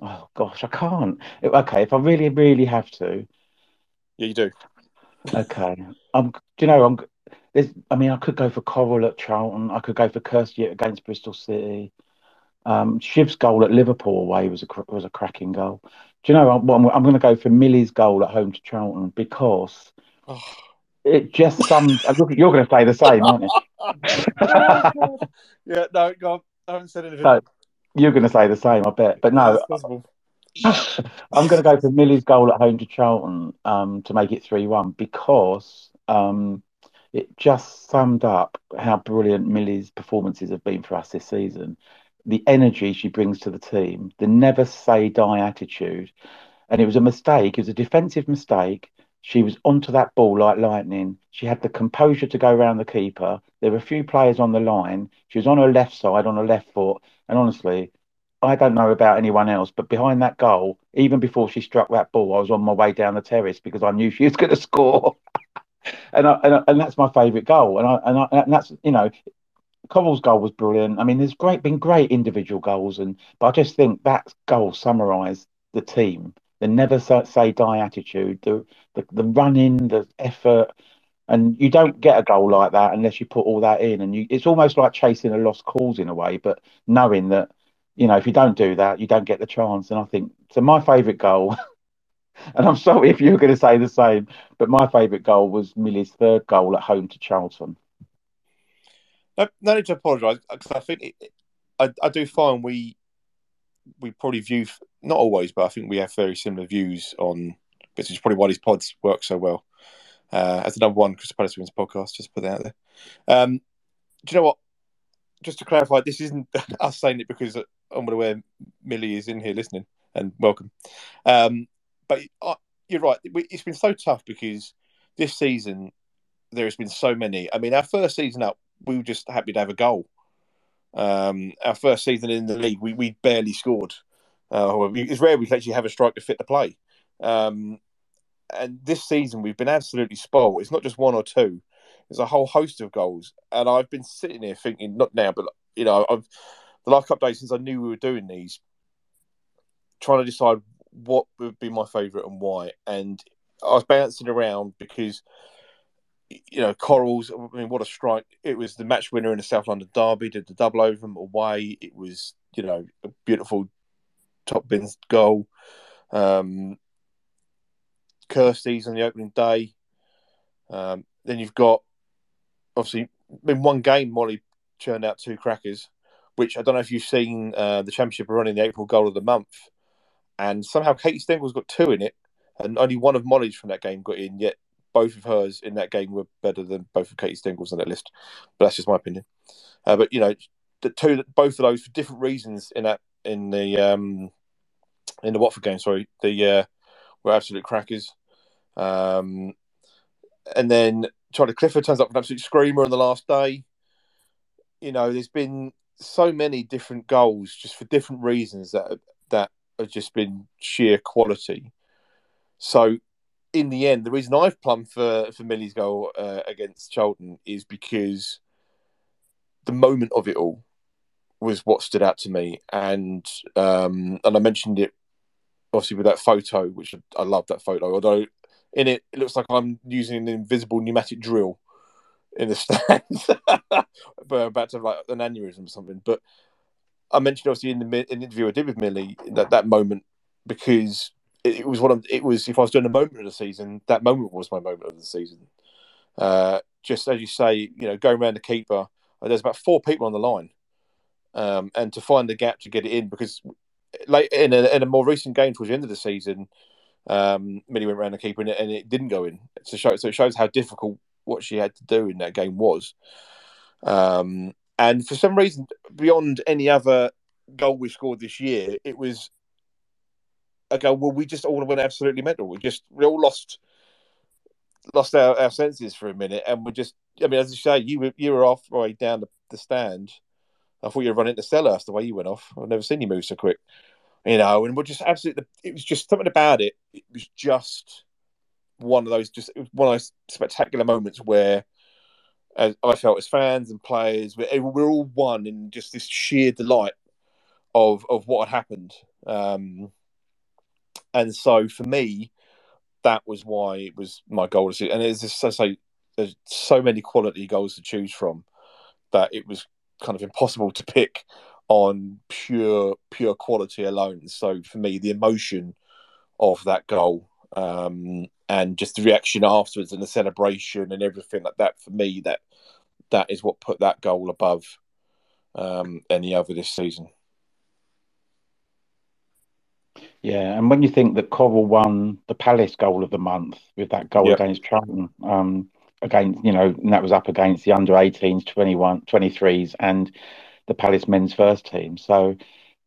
Oh gosh, I can't. Okay, if I really, really have to. Yeah, you do. Okay. Um, do you know I'm? There's, I mean, I could go for Coral at Charlton. I could go for Kirsty against Bristol City. Um, Shiv's goal at Liverpool away was a was a cracking goal. Do you know I'm, I'm, I'm going to go for Millie's goal at home to Charlton because oh. it just sums. you're going to say the same, aren't you? yeah, no, go on. I haven't said anything. So, you're going to say the same, I bet. But no, I'm going to go for Millie's goal at home to Charlton um, to make it 3 1 because um, it just summed up how brilliant Millie's performances have been for us this season. The energy she brings to the team, the never say die attitude. And it was a mistake, it was a defensive mistake. She was onto that ball like lightning. She had the composure to go around the keeper. There were a few players on the line. She was on her left side, on her left foot. And honestly, I don't know about anyone else, but behind that goal, even before she struck that ball, I was on my way down the terrace because I knew she was going to score. and, I, and, I, and that's my favourite goal. And I, and I and that's you know, Coral's goal was brilliant. I mean, there's great been great individual goals, and but I just think that goal summarised the team. The never say die attitude, the, the the running, the effort, and you don't get a goal like that unless you put all that in. And you, it's almost like chasing a lost cause in a way, but knowing that, you know, if you don't do that, you don't get the chance. And I think so. My favourite goal, and I'm sorry if you were going to say the same, but my favourite goal was Millie's third goal at home to Charlton. No, no need to apologise because I think it, I, I do find we we probably view not always, but I think we have very similar views on, which is probably why these pods work so well. Uh, as the number one Crystal Palace Wins podcast, just put that out there. Um, do you know what? Just to clarify, this isn't us saying it because I'm aware Millie is in here listening, and welcome. Um, but uh, you're right; it's been so tough because this season there has been so many. I mean, our first season up, we were just happy to have a goal. Um, our first season in the league, we, we barely scored. Uh, it's rare we actually have a striker to fit to play. Um, and this season, we've been absolutely spoiled. It's not just one or two; it's a whole host of goals. And I've been sitting here thinking, not now, but you know, I've the last couple days since I knew we were doing these, trying to decide what would be my favourite and why. And I was bouncing around because you know, Corals, I mean, what a strike. It was the match winner in the South London Derby, did the double over them away. It was, you know, a beautiful top bins goal. Um, Kirsty's on the opening day. Um, then you've got, obviously, in one game, Molly churned out two crackers, which I don't know if you've seen uh, the Championship running the April goal of the month. And somehow Katie Stengel's got two in it, and only one of Molly's from that game got in, yet both of hers in that game were better than both of Katie Stengel's on that list. But that's just my opinion. Uh, but you know, the two, both of those for different reasons in that in the um, in the Watford game. Sorry, the uh, were absolute crackers. Um, and then Charlie Clifford turns up an absolute screamer on the last day. You know, there's been so many different goals just for different reasons that that have just been sheer quality. So in the end, the reason I've plumbed for for Millie's goal uh, against Charlton is because the moment of it all was what stood out to me, and um, and I mentioned it obviously with that photo, which I love that photo. Although in it, it looks like I'm using an invisible pneumatic drill in the stands, but about to have like an aneurysm or something. But I mentioned obviously in the, in the interview I did with Millie that that moment because it, was one of it was if I was doing a moment of the season, that moment was my moment of the season. Uh, just as you say, you know, going around the keeper, uh, there's about four people on the line, um, and to find the gap to get it in because late in a, in a more recent game towards the end of the season, um, Millie went around the keeper and it, and it didn't go in. So, show, so it shows how difficult what she had to do in that game was. Um, and for some reason, beyond any other goal we scored this year, it was I go, well, we just all went absolutely mental. We just we all lost lost our, our senses for a minute, and we just. I mean, as you say, you were you were off right down the, the stand. I thought you were running to Selhurst the way you went off. I've never seen you move so quick, you know. And we're just absolutely. It was just something about it. It was just one of those just one of those spectacular moments where. As I felt as fans and players, we're, we're all one in just this sheer delight of of what had happened. Um, and so for me, that was why it was my goal to see. And as I say, there's so many quality goals to choose from that it was kind of impossible to pick on pure pure quality alone. So for me, the emotion of that goal um, and just the reaction afterwards and the celebration and everything like that for me that that is what put that goal above um, any other this season. Yeah, and when you think that Coral won the Palace goal of the month with that goal yep. against Charlton, um, against you know, and that was up against the under 18s, 21, 23s, and the Palace men's first team. So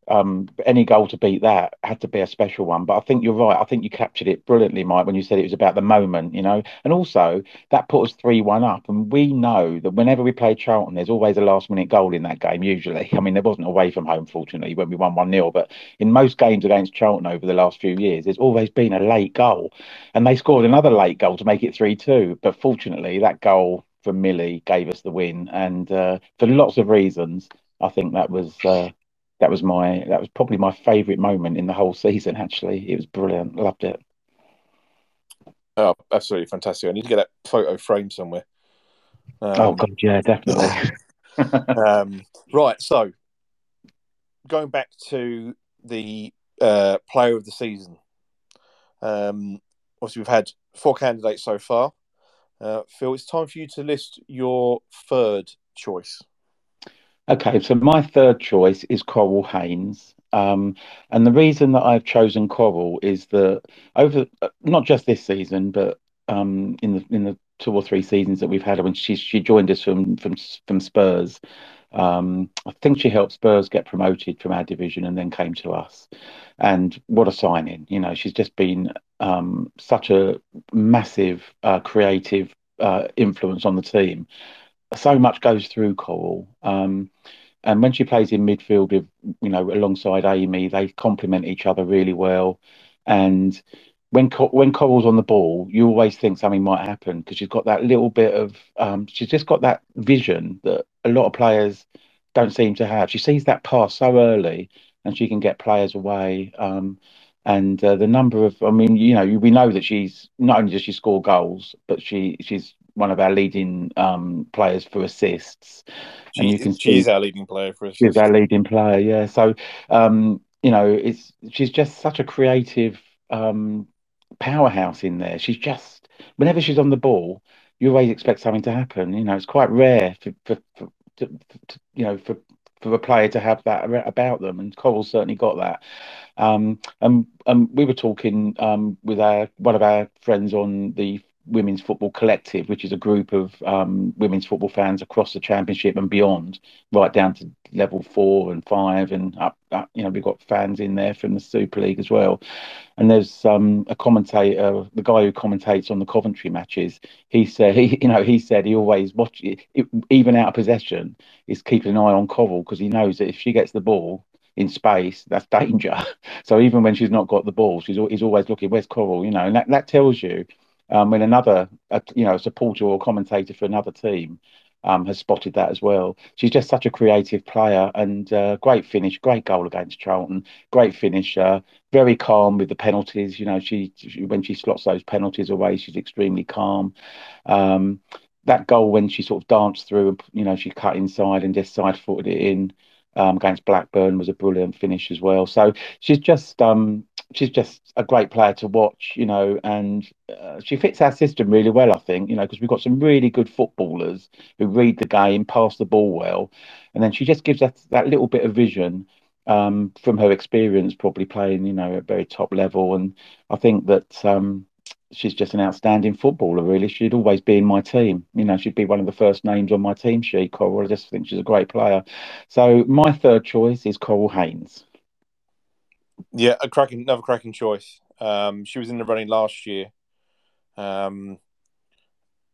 um, any goal to beat that had to be a special one. But I think you're right. I think you captured it brilliantly, Mike, when you said it was about the moment, you know. And also that put us three one up, and we know that whenever we play Charlton, there's always a last minute goal in that game. Usually, I mean, there wasn't away from home, fortunately, when we won one 0 but in most games against Charlton over the last few years, there's always been a late goal, and they scored another late goal to make it three two. But fortunately, that goal from Millie gave us the win, and uh, for lots of reasons. I think that was uh, that was my that was probably my favourite moment in the whole season. Actually, it was brilliant. Loved it. Oh, absolutely fantastic! I need to get that photo framed somewhere. Um, oh god, yeah, definitely. um, right, so going back to the uh, player of the season. Um, obviously, we've had four candidates so far. Uh, Phil, it's time for you to list your third choice Okay, so my third choice is Coral Haynes. Um, and the reason that I've chosen Coral is that over not just this season, but um, in the in the two or three seasons that we've had when she she joined us from from from Spurs. Um, I think she helped Spurs get promoted from our division and then came to us. And what a signing! You know, she's just been um, such a massive uh, creative uh, influence on the team. So much goes through Coral. Um, and when she plays in midfield with, you know, alongside Amy, they complement each other really well. And when when Coral's on the ball, you always think something might happen because she's got that little bit of, um, she's just got that vision that a lot of players don't seem to have. She sees that pass so early, and she can get players away. Um, and uh, the number of, I mean, you know, we know that she's not only does she score goals, but she she's one of our leading um, players for assists. She, and you can see she's our leading player for assists. She's our leading player, yeah. So, um, you know, it's she's just such a creative um, powerhouse in there. She's just whenever she's on the ball, you always expect something to happen. You know, it's quite rare for, for, for to, to, you know for for a player to have that about them, and Coral certainly got that. Um, and, and we were talking um, with our one of our friends on the Women's Football Collective, which is a group of um, women's football fans across the championship and beyond, right down to level four and five, and up. up you know, we've got fans in there from the Super League as well. And there's um, a commentator, the guy who commentates on the Coventry matches. He said, he, you know, he said he always watch it, even out of possession, is keeping an eye on Coral because he knows that if she gets the ball, in space, that's danger. So even when she's not got the ball, she's, he's always looking, where's Coral? You know, and that, that tells you when another, a, you know, supporter or commentator for another team um, has spotted that as well. She's just such a creative player and uh, great finish, great goal against Charlton, great finisher, very calm with the penalties. You know, she, she when she slots those penalties away, she's extremely calm. Um, that goal when she sort of danced through you know she cut inside and just side footed it in um, against Blackburn was a brilliant finish as well. So she's just um, she's just a great player to watch, you know, and uh, she fits our system really well, I think, you know, because we've got some really good footballers who read the game, pass the ball well, and then she just gives us that little bit of vision um, from her experience, probably playing, you know, at very top level, and I think that. Um, she's just an outstanding footballer, really. She'd always be in my team. You know, she'd be one of the first names on my team sheet, Coral. I just think she's a great player. So my third choice is Coral Haynes. Yeah, a cracking, another cracking choice. Um, she was in the running last year. Um,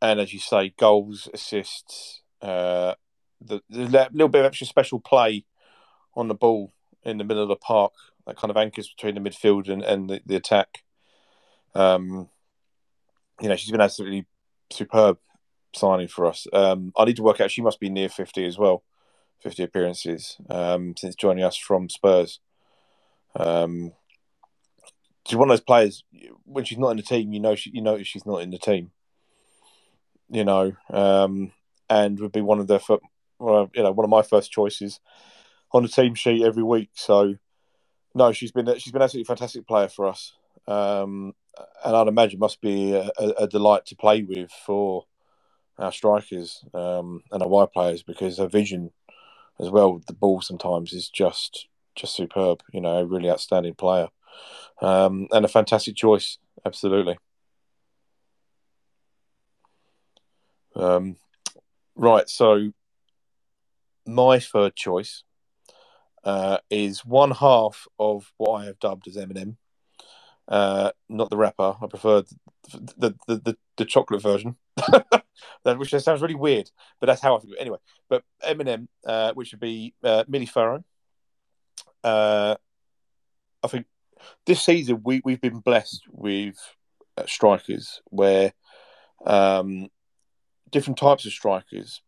and as you say, goals, assists, uh, the, the little bit of extra special play on the ball in the middle of the park that kind of anchors between the midfield and, and the, the attack. Um, you know, she's been absolutely superb signing for us. Um, I need to work out. She must be near fifty as well, fifty appearances um, since joining us from Spurs. Um, she's one of those players. When she's not in the team, you know, she, you notice she's not in the team. You know, um, and would be one of the, you know, one of my first choices on the team sheet every week. So, no, she's been she's been absolutely fantastic player for us. Um, and I'd imagine must be a, a, delight to play with for our strikers um, and our wide players because her vision as well with the ball sometimes is just just superb. You know, a really outstanding player um, and a fantastic choice. Absolutely. Um, right, so my third choice uh, is one half of what I have dubbed as Eminem uh, not the rapper. I prefer the the, the, the chocolate version, which sounds really weird, but that's how I think. It. Anyway, but Eminem, uh, which would be uh, Millie Farrow. Uh, I think this season we we've been blessed with uh, strikers where um, different types of strikers,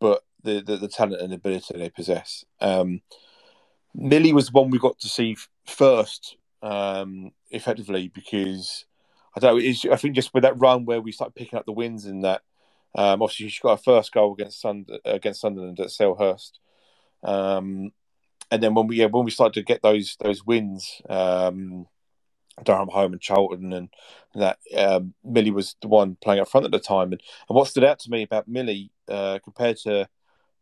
but the, the, the talent and ability they possess. Um, Millie was the one we got to see first um, effectively because I don't. Know, I think just with that run where we started picking up the wins in that. Um, obviously, she got her first goal against Sund- against Sunderland at Selhurst, um, and then when we yeah, when we started to get those those wins, um, Durham home and Charlton, and that um, Millie was the one playing up front at the time. And, and what stood out to me about Millie uh, compared to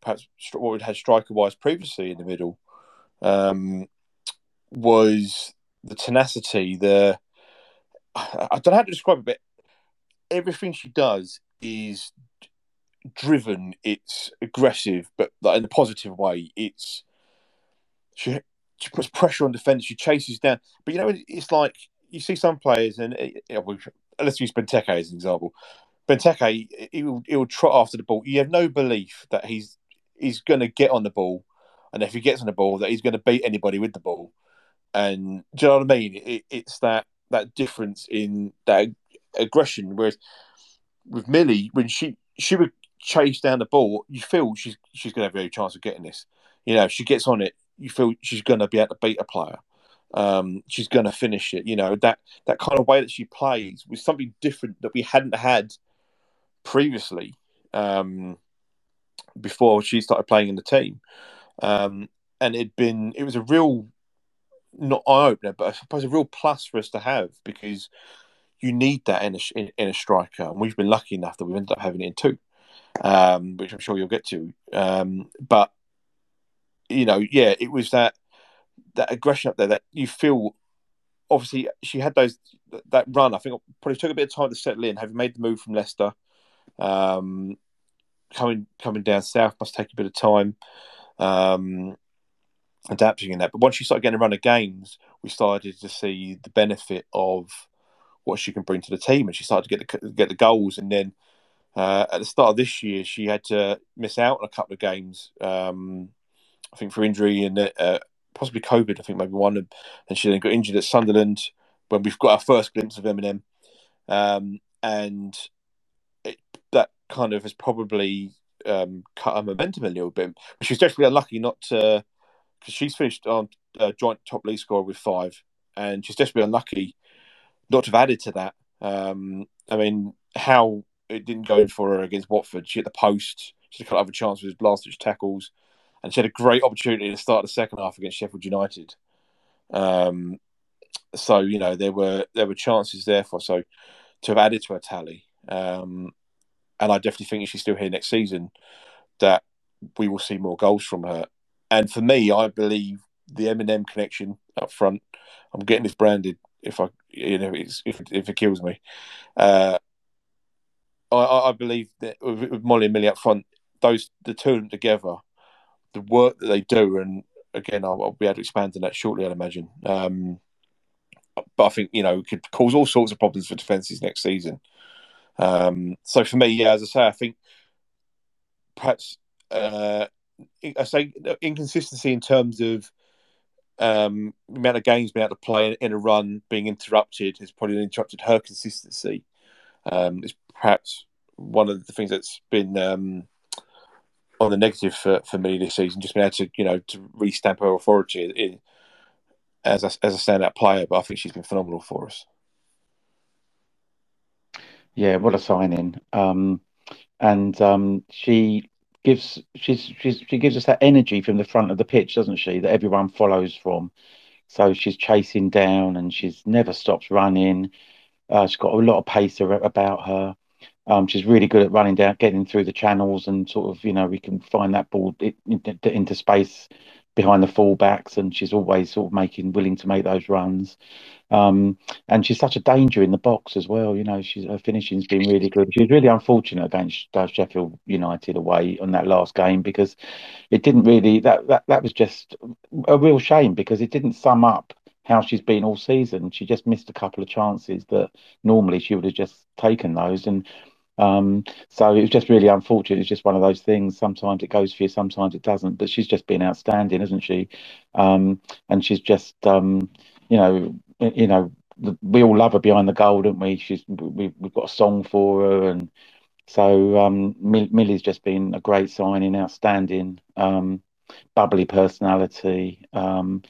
perhaps what we'd had striker wise previously in the middle um, was the tenacity, the I don't know how to describe it, but everything she does is driven. It's aggressive, but in a positive way. It's she she puts pressure on defenders. She chases down, but you know it's like you see some players, and you know, let's use Benteke as an example. Benteke, he will, he will trot after the ball. You have no belief that he's he's going to get on the ball, and if he gets on the ball, that he's going to beat anybody with the ball. And do you know what I mean? It, it's that that difference in that aggression. Whereas with Millie, when she she would chase down the ball, you feel she's she's going to have a chance of getting this. You know, if she gets on it, you feel she's going to be able to beat a player. Um, she's going to finish it. You know that that kind of way that she plays was something different that we hadn't had previously um, before she started playing in the team. Um, and it'd been it was a real not eye opener, but I suppose a real plus for us to have because you need that in a, in, in a striker, and we've been lucky enough that we've ended up having it in two, um, which I'm sure you'll get to. Um, but you know, yeah, it was that that aggression up there that you feel. Obviously, she had those that run. I think probably took a bit of time to settle in. Having made the move from Leicester, um, coming coming down south must take a bit of time um, adapting in that. But once she started getting a run of games, we started to see the benefit of what she can bring to the team, and she started to get the get the goals. And then uh, at the start of this year, she had to miss out on a couple of games. Um, I think for injury and uh, possibly COVID. I think maybe one, and she then got injured at Sunderland when we've got our first glimpse of Eminem. Um, and that kind of has probably um, cut her momentum a little bit. But she's definitely unlucky not to, because she's finished on uh, joint top league score with five, and she's desperately unlucky not to have added to that. Um, I mean, how it didn't go in for her against Watford. She hit the post. She had a couple of other chances with last ditch tackles, and she had a great opportunity to start the second half against Sheffield United. Um, so you know there were there were chances there for so to have added to her tally. Um, and I definitely think if she's still here next season, that we will see more goals from her. And for me, I believe the Eminem connection up front. I'm getting this branded if I, you know, if if it kills me. Uh, I, I believe that with Molly and Millie up front, those the two of them together, the work that they do, and again, I'll, I'll be able to expand on that shortly. I'd imagine. Um, but I think you know could cause all sorts of problems for defenses next season. Um, so for me, yeah, as I say, I think perhaps uh, I say inconsistency in terms of um, the amount of games being able to play in a run being interrupted has probably interrupted her consistency. Um, it's perhaps one of the things that's been um, on the negative for, for me this season, just being able to you know to restamp her authority in, as a, as a standout player. But I think she's been phenomenal for us. Yeah, what a signing. Um, and um, she gives she's, she's she gives us that energy from the front of the pitch, doesn't she? That everyone follows from. So she's chasing down, and she's never stops running. Uh, she's got a lot of pace about her. Um, she's really good at running down, getting through the channels, and sort of you know we can find that ball into, space behind the fullbacks, and she's always sort of making willing to make those runs. Um, and she's such a danger in the box as well. You know, she's her finishing's been really good. She was really unfortunate against Sheffield United away on that last game because it didn't really that that that was just a real shame because it didn't sum up how she's been all season. She just missed a couple of chances that normally she would have just taken those and. Um, so it was just really unfortunate. It's just one of those things. Sometimes it goes for you, sometimes it doesn't. But she's just been outstanding, isn't she? Um, and she's just, um, you know, you know, we all love her behind the goal, don't we? She's we, we've got a song for her, and so um, Millie's just been a great signing, outstanding, um, bubbly personality, um,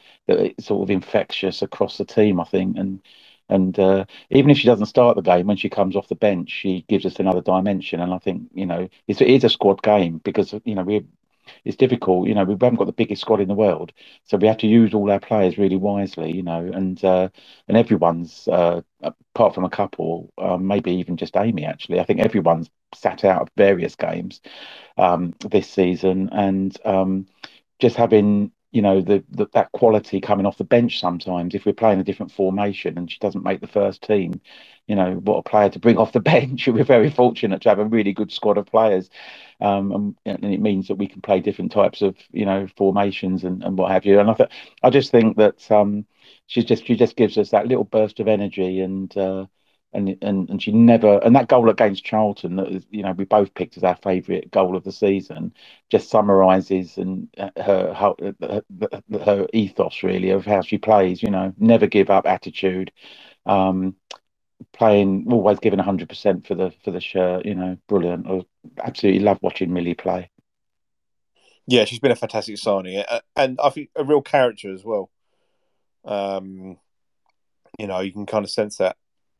sort of infectious across the team, I think, and and uh, even if she doesn't start the game, when she comes off the bench, she gives us another dimension. And I think you know it's, it is a squad game because you know we it's difficult. You know, we haven't got the biggest squad in the world, so we have to use all our players really wisely. You know, and uh, and everyone's uh, apart from a couple, um, maybe even just Amy. Actually, I think everyone's sat out of various games um, this season, and um, just having you know the, the, that quality coming off the bench sometimes if we're playing a different formation and she doesn't make the first team. You know what a player to bring off the bench. We're very fortunate to have a really good squad of players um, and, and, it means that we can play different types of you know formations and, and what have you. And i th- i just think that um, she's just she just gives us that little burst of energy and uh, and and and she never and that goal against Charlton that was, you know we both picked as our favourite goal of the season just summarises and uh, her her, her, ethos really of how she plays. You know, never give up attitude, um, playing always giving hundred percent for the for the shirt. You know, brilliant. I absolutely love watching Millie play. Yeah, she's been a fantastic signing, and I think a real character as well. Um, you know, you can kind of sense that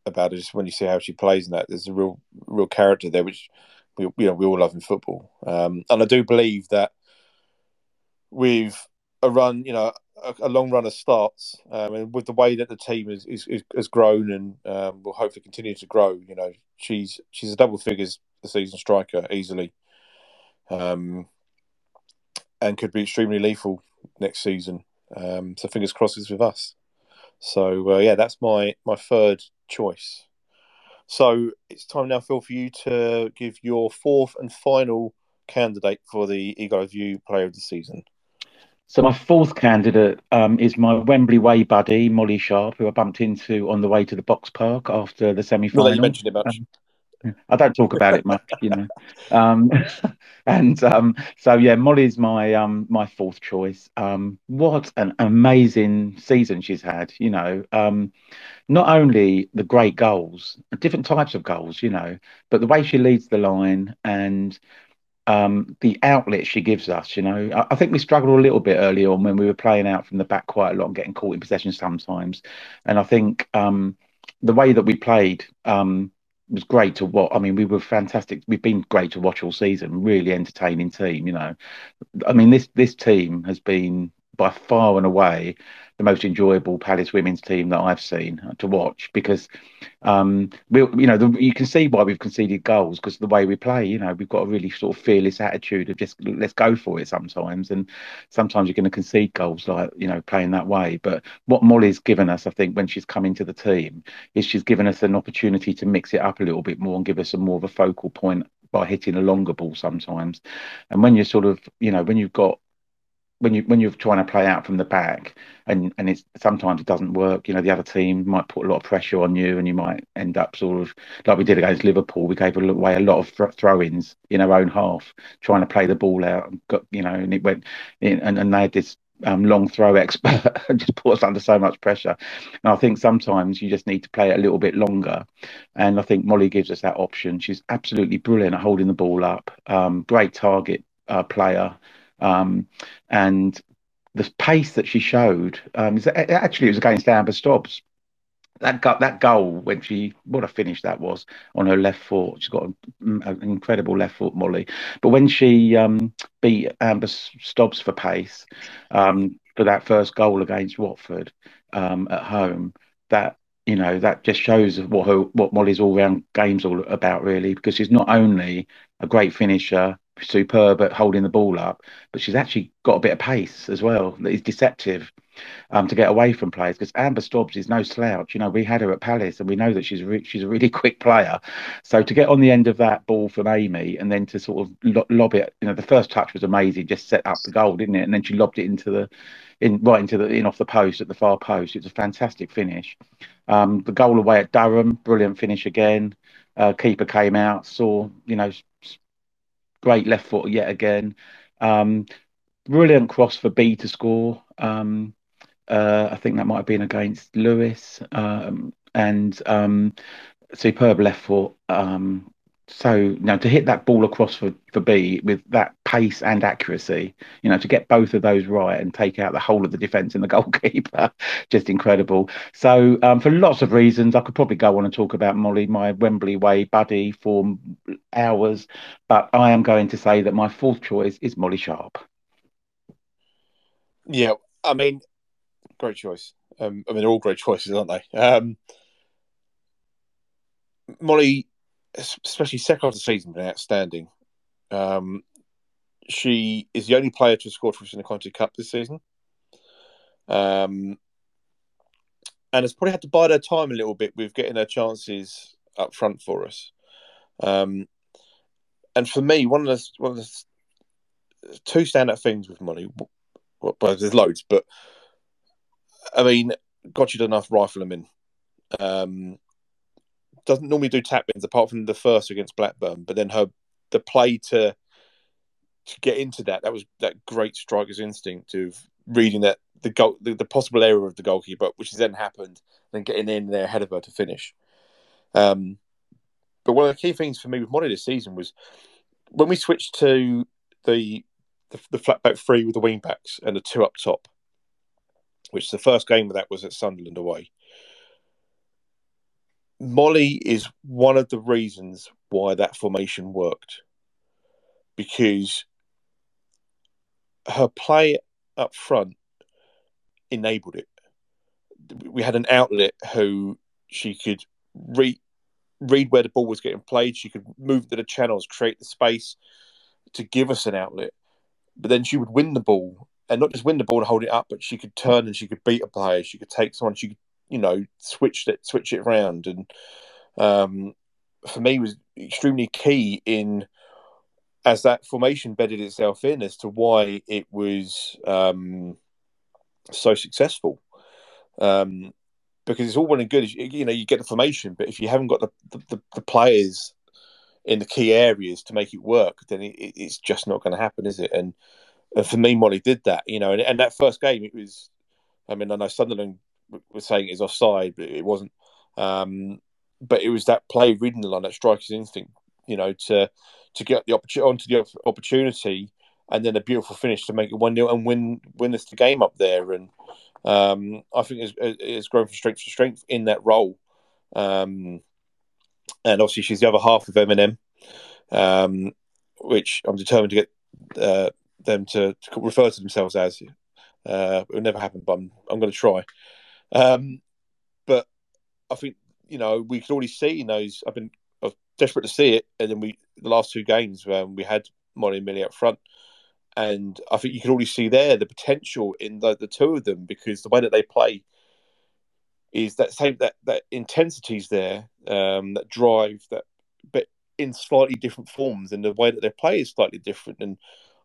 about her just when you see how she plays and that there's a real real character there which we you know we all love in football. Um, and I do believe that with a run you know a, a long run of starts um, and with the way that the team is, is, is has grown and um, will hopefully continue to grow you know she's she's a double figures the season striker easily. Um, and could be extremely lethal next season. Um, so fingers crossed it's with us. So uh, yeah, that's my my third choice. So it's time now, Phil, for you to give your fourth and final candidate for the Eagle View Player of the Season. So my fourth candidate um, is my Wembley Way buddy Molly Sharp, who I bumped into on the way to the box park after the semi-final. Well, you mentioned it much. Um, I don't talk about it much, you know. Um, and um, so yeah, Molly's my um, my fourth choice. Um, what an amazing season she's had, you know. Um, not only the great goals, different types of goals, you know, but the way she leads the line and um, the outlet she gives us, you know. I, I, think we struggled a little bit early on when we were playing out from the back quite a lot and getting caught in possession sometimes. And I think um, the way that we played um, was great to watch. I mean, we were fantastic. We've been great to watch all season. Really entertaining team. You know, I mean this this team has been by far and away the most enjoyable Palace women's team that I've seen to watch because um, we, you know, the, you can see why we've conceded goals because the way we play. You know, we've got a really sort of fearless attitude of just let's go for it sometimes, and sometimes you're going to concede goals like you know playing that way. But what Molly's given us, I think, when she's come into the team, is she's given us an opportunity to mix it up a little bit more and give us a more of a focal point by hitting a longer ball sometimes. And when you're sort of, you know, when you've got when you when you're trying to play out from the back and and it's sometimes it doesn't work you know the other team might put a lot of pressure on you and you might end up sort of like we did against liverpool we gave away a lot of throw-ins in our own half trying to play the ball out got you know and it went in, and, and they had this um, long throw expert and just put us under so much pressure. And i think sometimes you just need to play it a little bit longer. And i think molly gives us that option. She's absolutely brilliant at holding the ball up um, great target uh, player um, and the pace that she showed, um, actually, it was against Amber Stobbs. That got that goal when she what a finish that was on her left foot. She's got an, an incredible left foot, Molly. But when she um, beat Amber Stobbs for pace um, for that first goal against Watford um, at home, that you know that just shows what her what Molly's all round game's all about really because she's not only a great finisher superb at holding the ball up, but she's actually got a bit of pace as well that is deceptive um, to get away from players. Because Amber Stobbs is no slouch. You know, we had her at Palace, and we know that she's re- she's a really quick player. So to get on the end of that ball from Amy, and then to sort of lo- lob it, you know, the first touch was amazing, just set up the goal, didn't it? And then she lobbed it into the in right into the in off the post at the far post. It was a fantastic finish. Um, the goal away at Durham, brilliant finish again. Uh, keeper came out, saw you know great left foot yet again. Um, brilliant cross for B to score. Um, uh, I think that might have been against Lewes. Um, and um, superb left foot. Um, so now to hit that ball across for, for B with that pace and accuracy, you know, to get both of those right and take out the whole of the defence and the goalkeeper, just incredible. So um, for lots of reasons, I could probably go on and talk about Molly, my Wembley way buddy, for hours, but I am going to say that my fourth choice is Molly Sharp. Yeah, I mean, great choice. Um, I mean, they're all great choices, aren't they? Um, Molly especially second half of the season, been outstanding. Um, she is the only player to score for us in the Conti Cup this season. Um, and has probably had to bide her time a little bit with getting her chances up front for us. Um, and for me, one of the one of the two standout things with Molly, well, there's loads, but I mean, God, she done enough rifle them in. Um, doesn't normally do tap ins apart from the first against Blackburn, but then her the play to to get into that that was that great striker's instinct of reading that the goal the, the possible error of the goalkeeper, which has then happened, then getting in there ahead of her to finish. Um, but one of the key things for me with Molly this season was when we switched to the the, the flat back three with the wing backs and the two up top, which the first game of that was at Sunderland away. Molly is one of the reasons why that formation worked because her play up front enabled it. We had an outlet who she could read read where the ball was getting played. She could move to the channels, create the space to give us an outlet. But then she would win the ball and not just win the ball and hold it up, but she could turn and she could beat a player. She could take someone. She could you know switched it switch it around and um, for me was extremely key in as that formation bedded itself in as to why it was um, so successful. Um, because it's all well and good you know you get the formation but if you haven't got the, the, the players in the key areas to make it work then it, it's just not going to happen is it? And, and for me Molly did that you know and, and that first game it was I mean I know Sunderland was saying it's offside, but it wasn't. Um, but it was that play the line, that striker's instinct, you know, to to get the opportunity onto the opportunity, and then a beautiful finish to make it one 0 and win win us the game up there. And um, I think it's, it's grown from strength to strength in that role. Um, and obviously, she's the other half of Eminem, um, which I'm determined to get uh, them to, to, refer to themselves as. Uh, it will never happen, but I'm, I'm going to try. Um, but I think you know we could already see in those. I've been I was desperate to see it, and then we the last two games when we had Molly and Millie up front, and I think you could already see there the potential in the, the two of them because the way that they play is that same that that intensity's there, um, that drive, that but in slightly different forms, and the way that they play is slightly different. And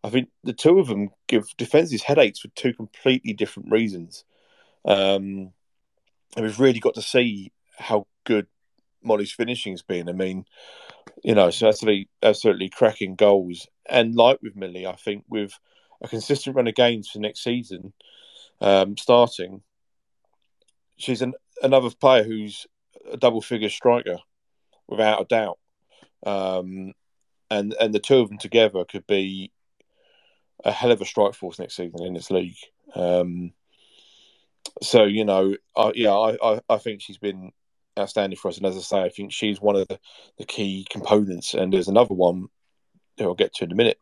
I think the two of them give defenses headaches for two completely different reasons. Um, and we've really got to see how good Molly's finishing has been. I mean, you know, so absolutely, absolutely cracking goals. And like with Millie, I think with a consistent run of games for next season, um, starting, she's an, another player who's a double figure striker, without a doubt. Um, and and the two of them together could be a hell of a strike force next season in this league. Um, so you know, I, yeah, I, I, I think she's been outstanding for us, and as I say, I think she's one of the, the key components. And there's another one who I'll get to in a minute.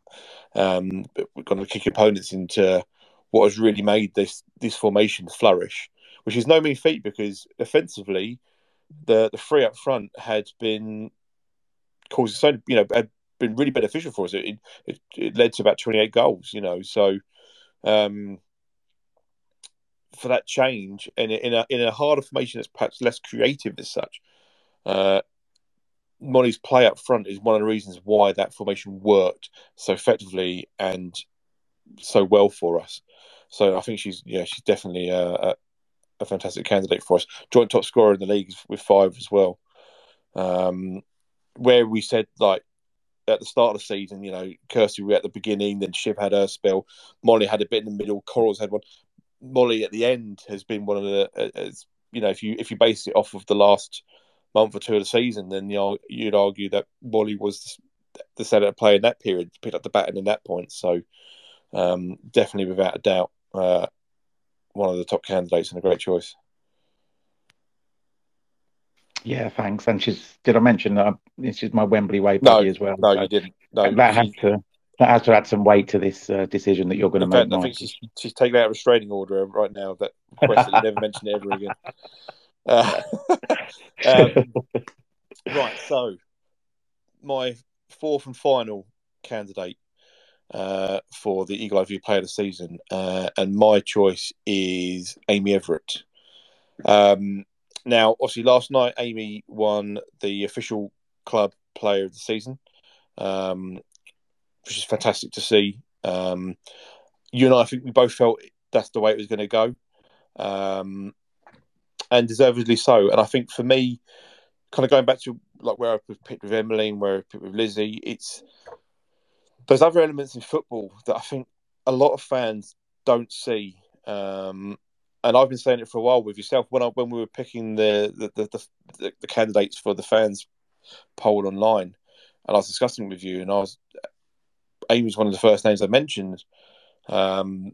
Um, but we've got to kick opponents into what has really made this this formation flourish, which is no mean feat because offensively, the the three up front had been causing so you know had been really beneficial for us. It it, it led to about 28 goals, you know, so. Um, for that change in a, in a in a harder formation that's perhaps less creative as such. Uh, Molly's play up front is one of the reasons why that formation worked so effectively and so well for us. So I think she's yeah she's definitely a, a, a fantastic candidate for us. Joint top scorer in the league with five as well. Um, where we said like at the start of the season, you know, Kirsty were at the beginning, then Shiv had her spell, Molly had a bit in the middle, Corals had one. Molly at the end has been one of the as you know if you if you base it off of the last month or two of the season, then you'd argue that Whalley was the centre player in that period, picked up the baton in that point. So um, definitely, without a doubt, uh, one of the top candidates and a great choice. Yeah, thanks. And she's did I mention that this is my Wembley way no, as well? No, so you didn't. No, that has to that has to add some weight to this uh, decision that you're going to make. I think she's, she's taking out a restraining order right now that request that you never mention it ever again. Uh, um, right, so my fourth and final candidate uh, for the Eagle Eye View Player of the Season, uh, and my choice is Amy Everett. Um, now, obviously, last night Amy won the official club Player of the Season, um, which is fantastic to see. Um, you and I, I think we both felt that's the way it was going to go, um, and deservedly so. And I think for me, kind of going back to like where I've picked with Emmeline, where I've picked with Lizzie, it's there's other elements in football that I think a lot of fans don't see. Um, and I've been saying it for a while with yourself when I when we were picking the the, the, the, the candidates for the fans poll online, and I was discussing with you, and I was Amy's one of the first names I mentioned. Um,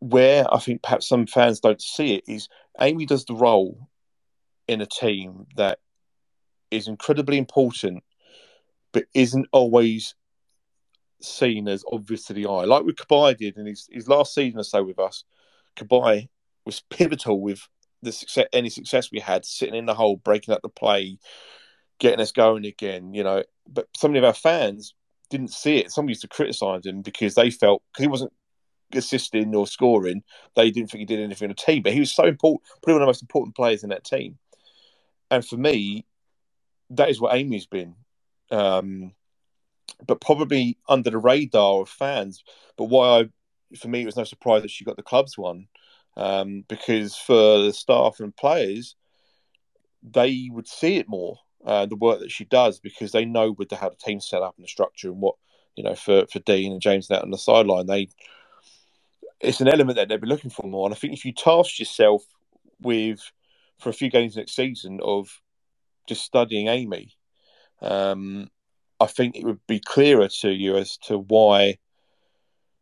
where I think perhaps some fans don't see it is Amy does the role in a team that is incredibly important, but isn't always seen as obvious to the eye. Like with Cabaye did in his, his last season or so with us, Cabaye was pivotal with the success, any success we had, sitting in the hole, breaking up the play, getting us going again. You know, but so many of our fans didn't see it. Some used to criticise him because they felt because he wasn't assisting or scoring, they didn't think he did anything in the team. But he was so important, probably one of the most important players in that team. And for me, that is what Amy's been. Um, but probably under the radar of fans. But why I, for me, it was no surprise that she got the clubs one, um, because for the staff and players, they would see it more uh, the work that she does because they know with the, how the team's set up and the structure and what you know for for Dean and James out on the sideline, they it's an element that they'd be looking for more. And I think if you task yourself with for a few games next season of just studying Amy, um, I think it would be clearer to you as to why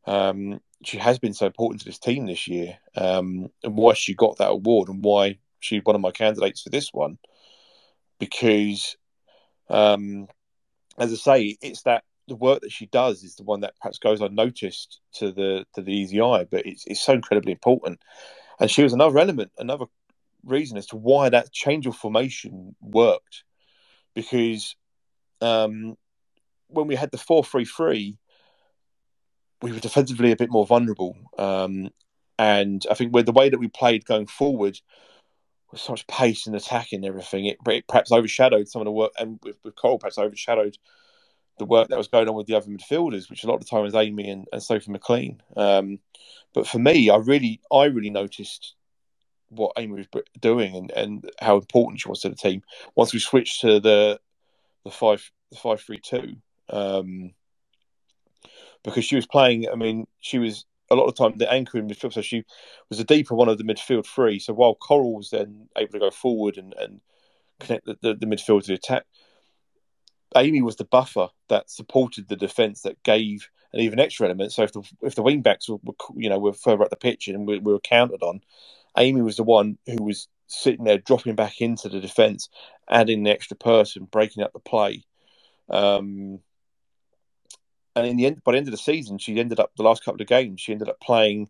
um, she has been so important to this team this year um, and why she got that award and why she's one of my candidates for this one. Because, um, as I say, it's that the work that she does is the one that perhaps goes unnoticed to the to the easy eye, but it's it's so incredibly important. And she was another element, another reason as to why that change of formation worked, because um, when we had the four three three, we were defensively a bit more vulnerable, um, and I think with the way that we played going forward. So much pace and attacking and everything, it, it perhaps overshadowed some of the work, and with, with Coral, perhaps overshadowed the work that was going on with the other midfielders, which a lot of the time was Amy and, and Sophie McLean. Um, but for me, I really, I really noticed what Amy was doing and, and how important she was to the team once we switched to the the five the five three two. Um, because she was playing. I mean, she was a lot of the time the anchor in midfield, so she was a deeper one of the midfield three. So while Coral was then able to go forward and, and connect the, the, the midfield to the attack, Amy was the buffer that supported the defence that gave an even extra element. So if the if the wing backs were, were you know were further up the pitch and we, we, were counted on, Amy was the one who was sitting there dropping back into the defence, adding the extra person, breaking up the play. Um, and in the end, by the end of the season, she ended up the last couple of games. She ended up playing,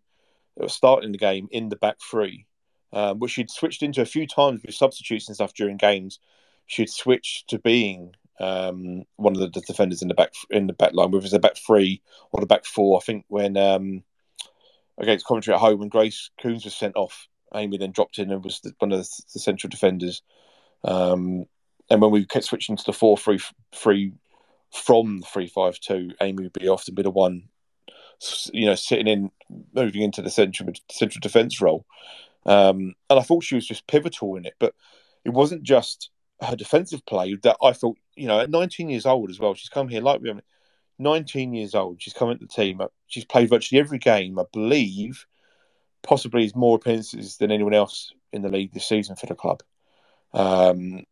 starting the game in the back three, um, which she'd switched into a few times with substitutes and stuff during games. She'd switched to being um, one of the defenders in the back in the back line, whether it's a back three or the back four. I think when um, against Coventry at home, when Grace Coons was sent off, Amy then dropped in and was the, one of the, the central defenders. Um, and when we kept switching to the four three three from three five two, Amy would be often be the one, you know, sitting in, moving into the central central defence role. Um, and I thought she was just pivotal in it, but it wasn't just her defensive play that I thought, you know, at 19 years old as well, she's come here like we, 19 years old. She's come into the team. She's played virtually every game, I believe, possibly is more appearances than anyone else in the league this season for the club. um,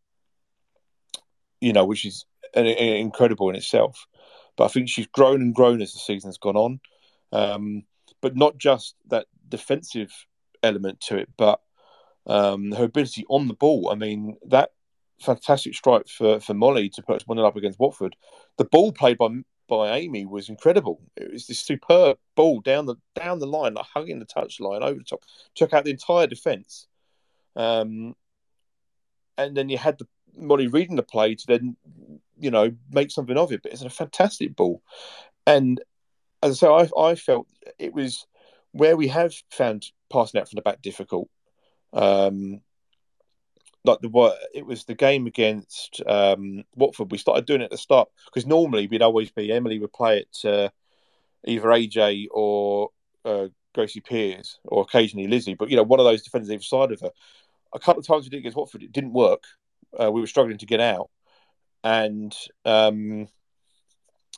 you know, which is incredible in itself. But I think she's grown and grown as the season's gone on. Um, but not just that defensive element to it, but um, her ability on the ball. I mean, that fantastic strike for, for Molly to put one up against Watford. The ball played by by Amy was incredible. It was this superb ball down the down the line, like hugging the touch line over the top, took out the entire defence. Um, and then you had the Molly reading the play to then, you know, make something of it. But it's a fantastic ball, and as I say, I, felt it was where we have found passing out from the back difficult. Um, like the it was the game against um, Watford. We started doing it at the start because normally we'd always be Emily would play it to either AJ or uh, Gracie Pears or occasionally Lizzie, but you know one of those defenders either side of her. A couple of times we did against Watford, it didn't work. Uh, we were struggling to get out, and um,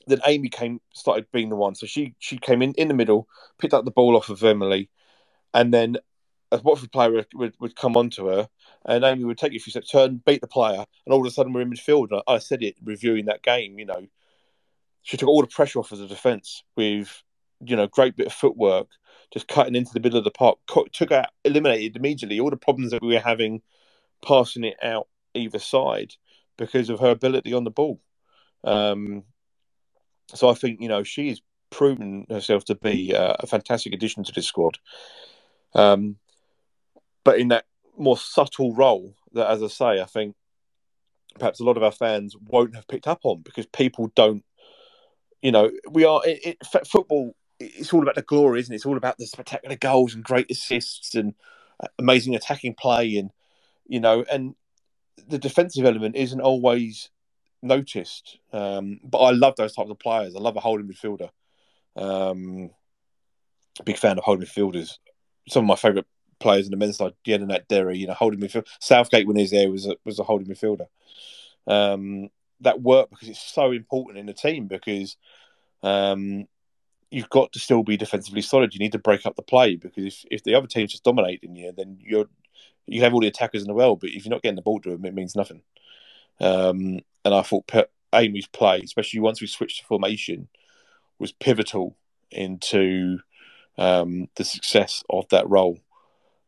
then Amy came started being the one. So she she came in in the middle, picked up the ball off of Emily, and then a Watford player would, would, would come onto her, and Amy would take a few steps, turn, beat the player, and all of a sudden we're in midfield. And I, I said it reviewing that game. You know, she took all the pressure off of the defence with you know great bit of footwork, just cutting into the middle of the park. Took out, eliminated immediately all the problems that we were having passing it out either side because of her ability on the ball. Um, so I think you know she's proven herself to be uh, a fantastic addition to this squad. Um, but in that more subtle role that, as I say, I think perhaps a lot of our fans won't have picked up on because people don't, you know, we are it, it, football. It's all about the glory, isn't it? It's all about the spectacular goals and great assists and uh, amazing attacking play, and you know, and the defensive element isn't always noticed. Um, but I love those types of players. I love a holding midfielder. Um, big fan of holding midfielders. Some of my favourite players in the men's side, Jedinak Derry, you know, holding midfield. Southgate when he was there was a, was a holding midfielder. Um, that worked because it's so important in the team because um, you've got to still be defensively solid. You need to break up the play because if, if the other team's just dominating you, then you're you have all the attackers in the world, but if you're not getting the ball to them, it means nothing. Um, and I thought Amy's play, especially once we switched to formation, was pivotal into um, the success of that role.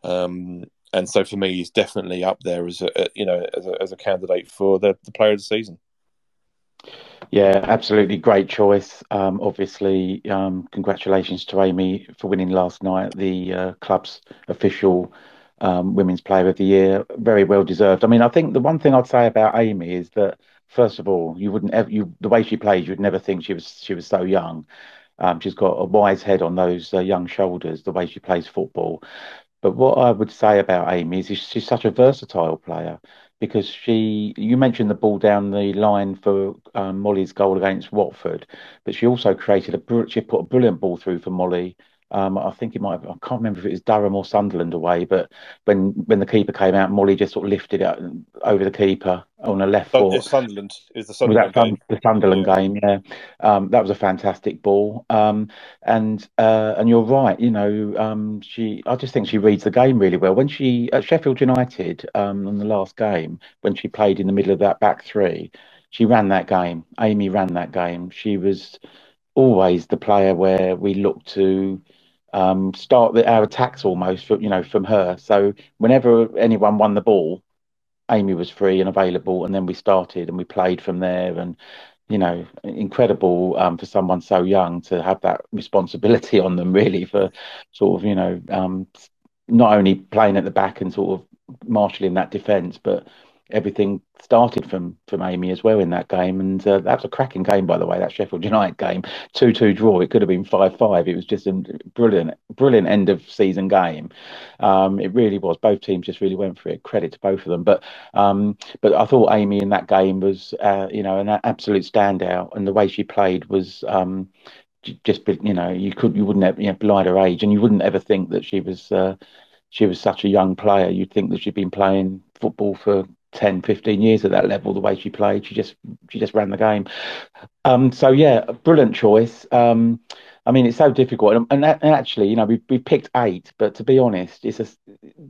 Um, and so for me, he's definitely up there as a you know as a, as a candidate for the, the player of the season. Yeah, absolutely great choice. Um, obviously, um, congratulations to Amy for winning last night the uh, club's official um, Women's Player of the Year. Very well deserved. I mean, I think the one thing I'd say about Amy is that first of all, you wouldn't ever you the way she plays, you'd never think she was she was so young. Um, she's got a wise head on those uh, young shoulders. The way she plays football. But what I would say about Amy is she's such a versatile player because she, you mentioned the ball down the line for um, Molly's goal against Watford, but she also created a, she put a brilliant ball through for Molly um, I think it might. Have, I can't remember if it was Durham or Sunderland away, but when when the keeper came out, Molly just sort of lifted it over the keeper on the left foot. Sunderland is the Sunderland game. The Sunderland yeah. game, yeah. Um, that was a fantastic ball. Um, and uh, and you're right. You know, um, she. I just think she reads the game really well. When she at Sheffield United um, in the last game, when she played in the middle of that back three, she ran that game. Amy ran that game. She was always the player where we look to um, start the, our attacks almost, you know, from her. So whenever anyone won the ball, Amy was free and available, and then we started and we played from there. And you know, incredible um, for someone so young to have that responsibility on them, really, for sort of you know, um, not only playing at the back and sort of marshalling that defence, but everything started from from Amy as well in that game, and uh, that was a cracking game, by the way. That Sheffield United game, two two draw. It could have been five five. It was just a brilliant, brilliant end of season game. Um, it really was. Both teams just really went for it. Credit to both of them. But um, but I thought Amy in that game was uh, you know an absolute standout, and the way she played was. Um, just you know you could you wouldn't have you know belie her age and you wouldn't ever think that she was uh, she was such a young player you'd think that she'd been playing football for 10, 15 years at that level, the way she played. She just she just ran the game. Um, so yeah, brilliant choice. Um, I mean, it's so difficult, and, and, and actually, you know, we we picked eight, but to be honest, it's a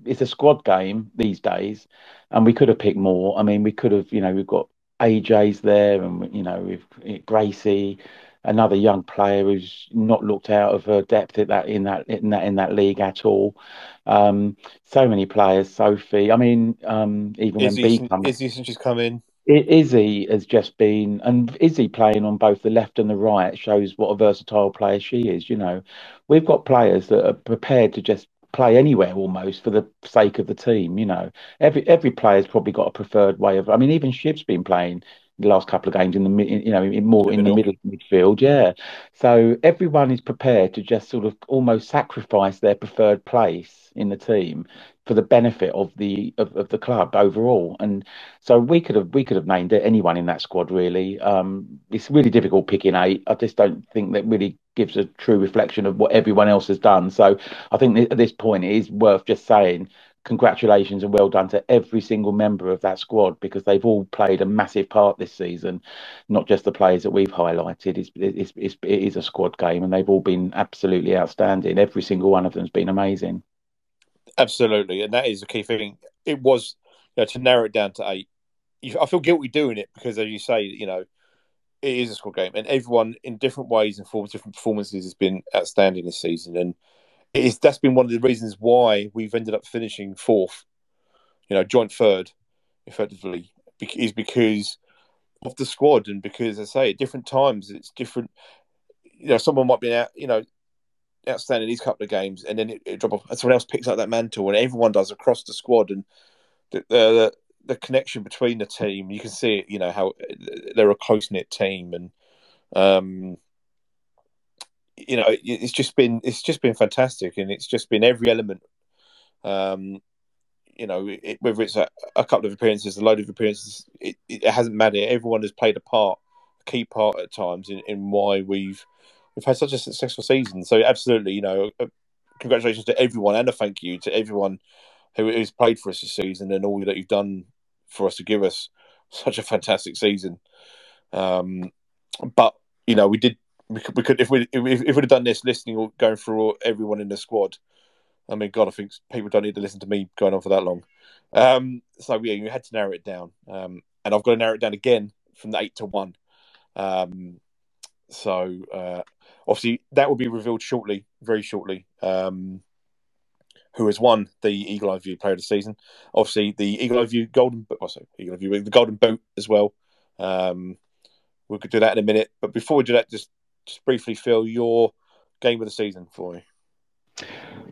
it's a squad game these days, and we could have picked more. I mean, we could have, you know, we've got AJ's there, and you know, we've Gracie, another young player who's not looked out of her depth at that in that in that in that league at all. Um, so many players, Sophie. I mean, um, even Izzy, when B comes, Izzy since she's come in. Izzy has just been, and Izzy playing on both the left and the right shows what a versatile player she is. You know, we've got players that are prepared to just play anywhere almost for the sake of the team. You know, every every player's probably got a preferred way of. I mean, even Shiv's been playing the last couple of games in the you know in more The in the middle. midfield. Yeah, so everyone is prepared to just sort of almost sacrifice their preferred place in the team for the benefit of the of, of the club overall. And so we could have we could have named it anyone in that squad really. Um, it's really difficult picking eight. I just don't think that really gives a true reflection of what everyone else has done. So I think at this point it is worth just saying congratulations and well done to every single member of that squad because they've all played a massive part this season, not just the players that we've highlighted. It's, it's, it's, it is a squad game and they've all been absolutely outstanding. Every single one of them has been amazing. Absolutely, and that is the key thing. It was you know, to narrow it down to eight. I feel guilty doing it because, as you say, you know, it is a squad game, and everyone in different ways and forms, different performances has been outstanding this season, and it is that's been one of the reasons why we've ended up finishing fourth, you know, joint third, effectively, is because of the squad and because, I say, at different times it's different. You know, someone might be out, you know, outstanding these couple of games, and then it, it drop off, and someone else picks up that mantle, and everyone does across the squad, and the the, the connection between the team, you can see it. You know how they're a close knit team, and um, you know it's just been it's just been fantastic, and it's just been every element. Um, you know, it, whether it's a, a couple of appearances, a load of appearances, it, it hasn't mattered. Everyone has played a part, a key part at times in, in why we've we've had such a successful season. So absolutely, you know, uh, congratulations to everyone and a thank you to everyone who has played for us this season and all that you've done for us to give us such a fantastic season. Um, but you know, we did we could, we could if we if, if we'd have done this listening or going through all, everyone in the squad. I mean, God, I think people don't need to listen to me going on for that long. Um, so yeah, you had to narrow it down, um, and I've got to narrow it down again from the eight to one. Um, so uh, obviously that will be revealed shortly, very shortly. Um, who has won the Eagle Eye View Player of the Season? Obviously, the Eagle Eye View Golden, oh, sorry, Eagle Eye View, the Golden Boot as well. Um, we could do that in a minute, but before we do that, just just briefly, Phil, your game of the season for you.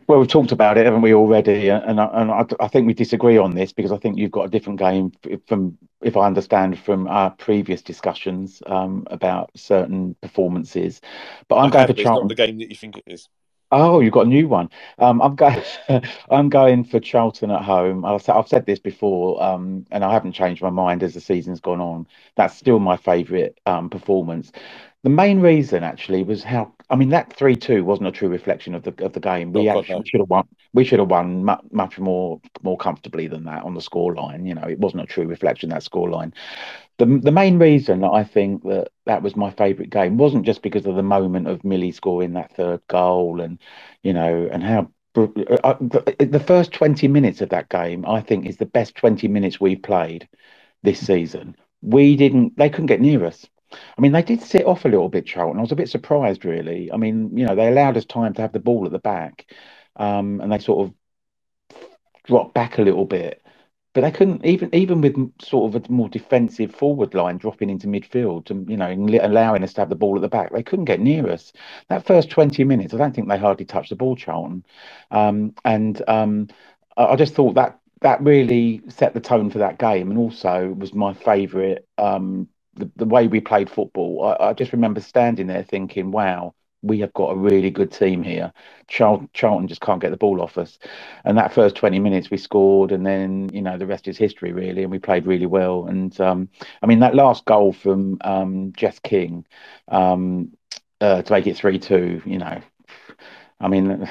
Well, we've talked about it, haven't we already? And I, and I, I think we disagree on this because I think you've got a different game from, if I understand from our previous discussions um, about certain performances. But I'm I going for Charlton. the game that you think it is. Oh, you've got a new one. Um, I'm going. I'm going for Charlton at home. I've, I've said this before, um, and I haven't changed my mind as the season's gone on. That's still my favourite um, performance. The main reason, actually, was how. I mean, that three-two wasn't a true reflection of the of the game. We Oh, actually should have won. We should have won much, much more more comfortably than that on the scoreline. You know, it wasn't a true reflection that scoreline the the main reason that I think that that was my favourite game wasn't just because of the moment of Millie scoring that third goal and you know and how br- uh, the, the first 20 minutes of that game I think is the best 20 minutes we've played this season. We didn't they couldn't get near us. I mean they did sit off a little bit Charlton. I was a bit surprised really. I mean, you know, they allowed us time to have the ball at the back. Um, and they sort of dropped back a little bit but they couldn't even even with sort of a more defensive forward line dropping into midfield and you know allowing us to have the ball at the back they couldn't get near us that first 20 minutes i don't think they hardly touched the ball charlton um, and um, i just thought that that really set the tone for that game and also was my favorite um, the, the way we played football I, I just remember standing there thinking wow we have got a really good team here. Charlton, Charlton just can't get the ball off us. And that first 20 minutes we scored, and then, you know, the rest is history, really. And we played really well. And um, I mean, that last goal from um, Jess King um, uh, to make it 3 2, you know, I mean,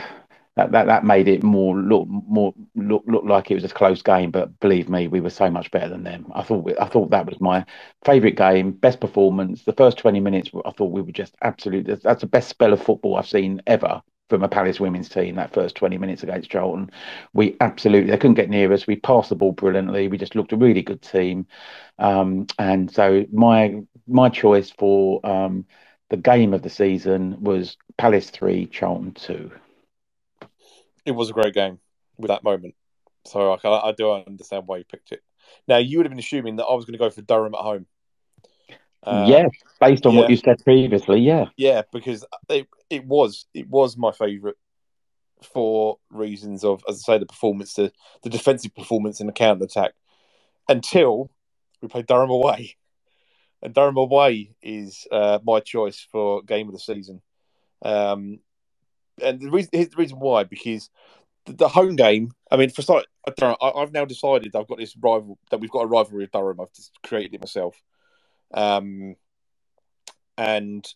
that, that that made it more look more look look like it was a close game. But believe me, we were so much better than them. I thought I thought that was my favourite game, best performance. The first twenty minutes, I thought we were just absolute. That's the best spell of football I've seen ever from a Palace women's team. That first twenty minutes against Charlton, we absolutely they couldn't get near us. We passed the ball brilliantly. We just looked a really good team. Um, and so my my choice for um, the game of the season was Palace three, Charlton two it was a great game with that moment. So I, I do understand why you picked it. Now you would have been assuming that I was going to go for Durham at home. Uh, yeah, based on yeah. what you said previously, yeah, yeah, because it it was it was my favourite for reasons of, as I say, the performance, the the defensive performance in the counter attack. Until we played Durham away, and Durham away is uh, my choice for game of the season. Um, and the reason here's the reason why because the, the home game. I mean, for start, I I've now decided I've got this rival that we've got a rivalry with Durham. I've just created it myself, um, and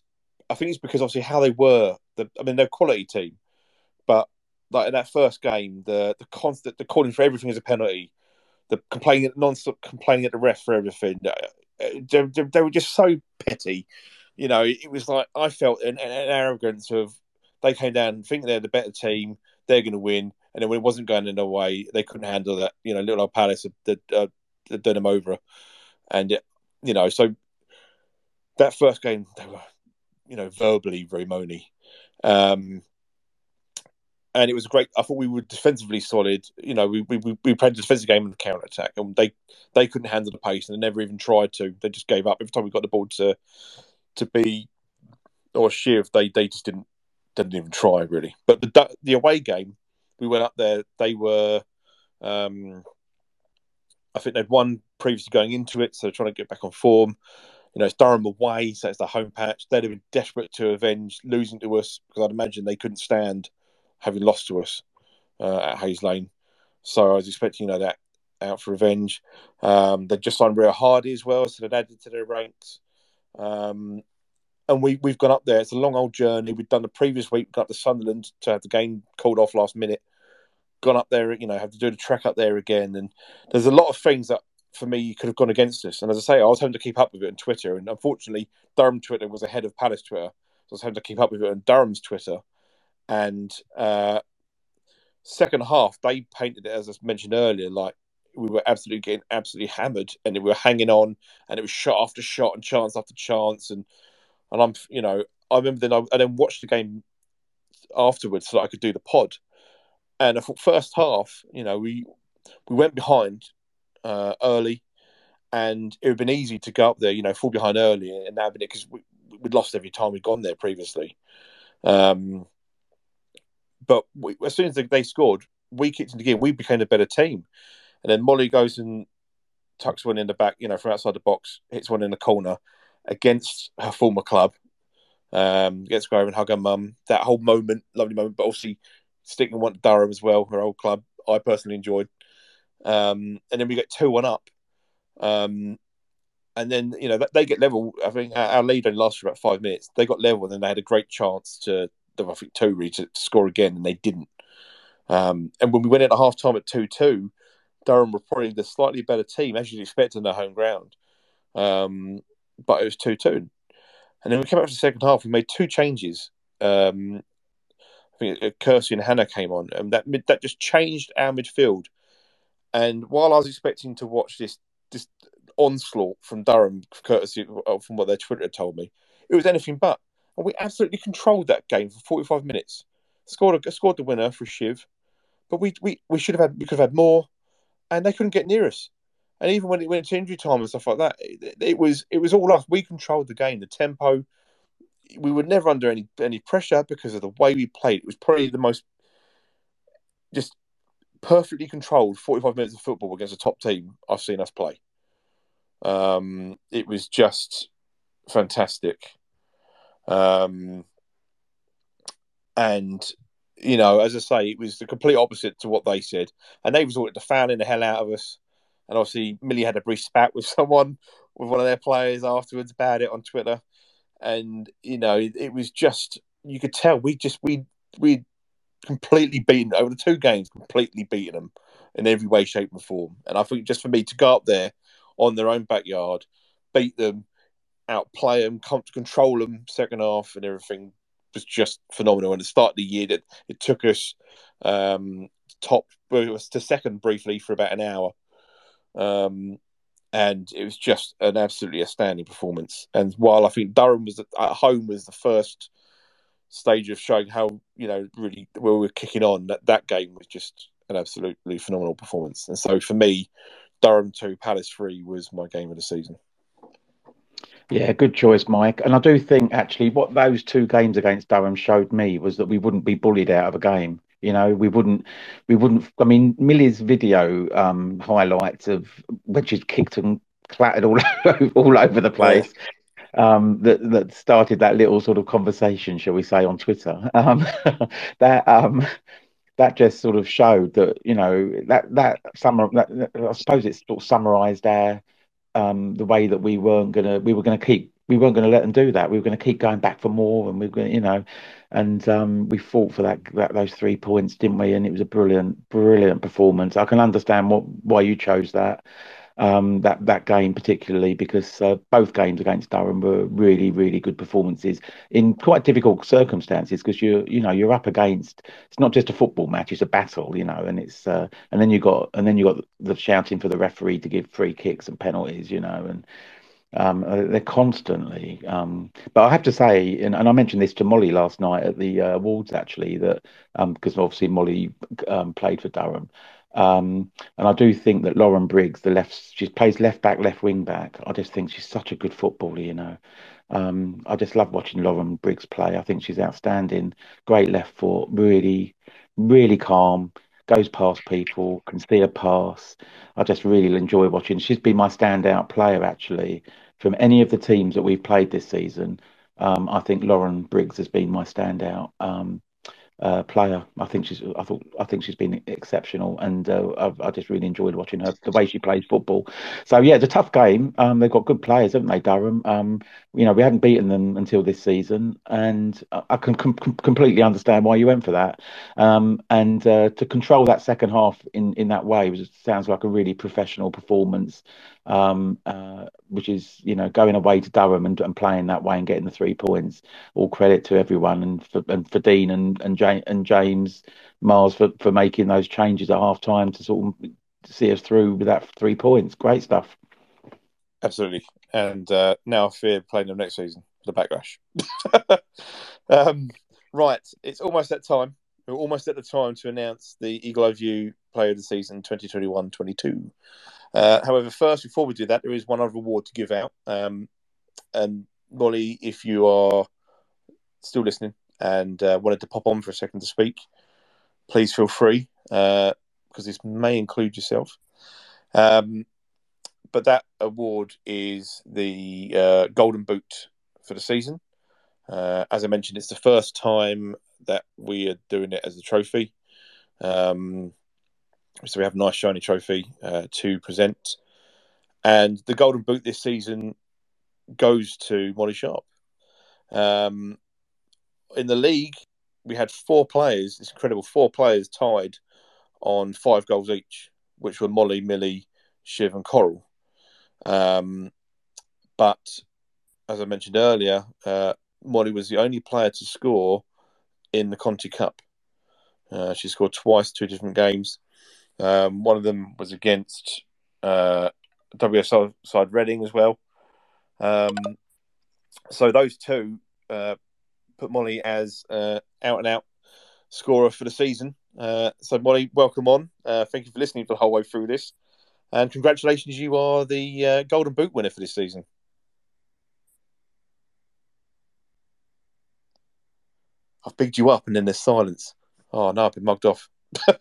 I think it's because obviously how they were. The, I mean, they're a quality team, but like in that first game, the the constant the calling for everything as a penalty, the complaining non-stop complaining at the ref for everything. Uh, they, they, they, were just so petty. You know, it was like I felt an, an arrogance of they came down thinking they're the better team, they're going to win, and then when it wasn't going in their way, they couldn't handle that. You know, little old Palace had, uh, had done them over, and it, you know, so that first game they were, you know, verbally very moany. Um, and it was a great. I thought we were defensively solid. You know, we we, we played a defensive game and counter attack, and they they couldn't handle the pace, and they never even tried to. They just gave up every time we got the ball to to be or shiv. They they just didn't didn't even try really. But the the away game, we went up there. They were, um, I think they'd won previously going into it, so they're trying to get back on form. You know, it's Durham away, so it's the home patch. They'd have been desperate to avenge losing to us because I'd imagine they couldn't stand having lost to us uh, at Hayes Lane. So I was expecting, you know, that out for revenge. Um, they just signed Ria Hardy as well, so they'd added to their ranks. Um, and we we've gone up there. It's a long old journey. We've done the previous week, got to Sunderland to have the game called off last minute. Gone up there, you know, have to do the track up there again. And there's a lot of things that for me could have gone against us. And as I say, I was having to keep up with it on Twitter. And unfortunately, Durham Twitter was ahead of Palace Twitter. So I was having to keep up with it on Durham's Twitter. And uh, second half, they painted it, as I mentioned earlier, like we were absolutely getting absolutely hammered and we were hanging on and it was shot after shot and chance after chance. And and I'm you know I remember then I, I then watched the game afterwards so that I could do the pod, and I thought first half you know we we went behind uh, early, and it would have been easy to go up there you know fall behind early and have it because we, we'd lost every time we'd gone there previously. Um, but we, as soon as they scored, we kicked into gear. We became a better team, and then Molly goes and tucks one in the back, you know, from outside the box, hits one in the corner, against her former club, um, to go and hug her mum. That whole moment, lovely moment, but obviously sticking one to Durham as well, her old club. I personally enjoyed. Um, and then we get two one up. Um, and then you know they get level. I think our lead only lasted about five minutes. They got level, and then they had a great chance to, I think, really to, to score again, and they didn't. Um, and when we went in at half time at two two, Durham were probably the slightly better team, as you'd expect in their home ground. Um, but it was 2 2. And then we came out for the second half, we made two changes. Um, I think uh, Kersey and Hannah came on, and that that just changed our midfield. And while I was expecting to watch this this onslaught from Durham, courtesy from what their Twitter told me, it was anything but. And we absolutely controlled that game for 45 minutes. Scored a, scored the winner for Shiv, but we, we we should have had we could have had more, and they couldn't get near us. And even when it went to injury time and stuff like that, it, it was it was all us. We controlled the game, the tempo. We were never under any any pressure because of the way we played. It was probably the most just perfectly controlled 45 minutes of football against a top team I've seen us play. Um, it was just fantastic. Um, and you know, as I say, it was the complete opposite to what they said, and they resorted to fouling the hell out of us. And obviously, Millie had a brief spat with someone, with one of their players afterwards about it on Twitter. And, you know, it, it was just, you could tell we just, we, we completely beaten over the two games, completely beaten them in every way, shape, and form. And I think just for me to go up there on their own backyard, beat them, outplay them, come to control them second half, and everything was just phenomenal. And the start of the year, that it took us um, top, it was to second briefly for about an hour. Um, and it was just an absolutely outstanding performance. And while I think Durham was at home was the first stage of showing how you know really where we were kicking on, that that game was just an absolutely phenomenal performance. And so for me, Durham two, Palace three was my game of the season. Yeah, good choice, Mike. And I do think actually what those two games against Durham showed me was that we wouldn't be bullied out of a game. You know, we wouldn't, we wouldn't. I mean, Millie's video um, highlights of which is kicked and clattered all all over the place. Um, that that started that little sort of conversation, shall we say, on Twitter. Um, that um, that just sort of showed that you know that that summer. That, I suppose it sort of summarised our um, the way that we weren't gonna we were gonna keep we weren't going to let them do that. We were going to keep going back for more, and we were going, to, you know, and um, we fought for that, that those three points, didn't we? And it was a brilliant, brilliant performance. I can understand what why you chose that um, that that game particularly because uh, both games against Durham were really, really good performances in quite difficult circumstances because you you know you're up against it's not just a football match, it's a battle, you know, and it's uh, and then you got and then you got the shouting for the referee to give free kicks and penalties, you know, and um, uh, they're constantly. Um, but I have to say, and, and, I mentioned this to Molly last night at the uh, awards actually, that because um, obviously Molly um, played for Durham. Um, and I do think that Lauren Briggs, the left, she plays left back, left wing back. I just think she's such a good footballer, you know. Um, I just love watching Lauren Briggs play. I think she's outstanding. Great left foot, really, really calm, goes past people, can see a pass. I just really enjoy watching. She's been my standout player actually from any of the teams that we've played this season. Um, I think Lauren Briggs has been my standout um, uh, player. I think she's. I thought. I think she's been exceptional, and uh, I just really enjoyed watching her the way she plays football. So yeah, it's a tough game. Um, they've got good players, haven't they, Durham? Um, you know, we hadn't beaten them until this season, and I can com- completely understand why you went for that. Um, and uh, to control that second half in in that way was sounds like a really professional performance um, uh, which is you know going away to Durham and, and, playing that way and getting the three points. All credit to everyone and for, and for Dean and and, James, and James Mars for, for making those changes at half time to sort of see us through with that three points. Great stuff. Absolutely, and uh, now I fear playing them next season for the backlash. um, right, it's almost that time. We're almost at the time to announce the Eagle Eye View Player of the Season 2021-22. Uh, however, first, before we do that, there is one other award to give out. Um, and Molly, if you are still listening and uh, wanted to pop on for a second to speak, please feel free because uh, this may include yourself. Um, but that award is the uh, Golden Boot for the season. Uh, as I mentioned, it's the first time that we are doing it as a trophy. Um, so we have a nice shiny trophy uh, to present. And the golden boot this season goes to Molly Sharpe. Um, in the league, we had four players. It's incredible. Four players tied on five goals each, which were Molly, Millie, Shiv, and Coral. Um, but as I mentioned earlier, uh, Molly was the only player to score in the Conti Cup. Uh, she scored twice, two different games. Um, one of them was against uh, WS side Reading as well. Um, so those two uh, put Molly as uh, out and out scorer for the season. Uh, so Molly, welcome on. Uh, thank you for listening for the whole way through this, and congratulations, you are the uh, Golden Boot winner for this season. I've bigged you up, and then there's silence. Oh no, I've been mugged off.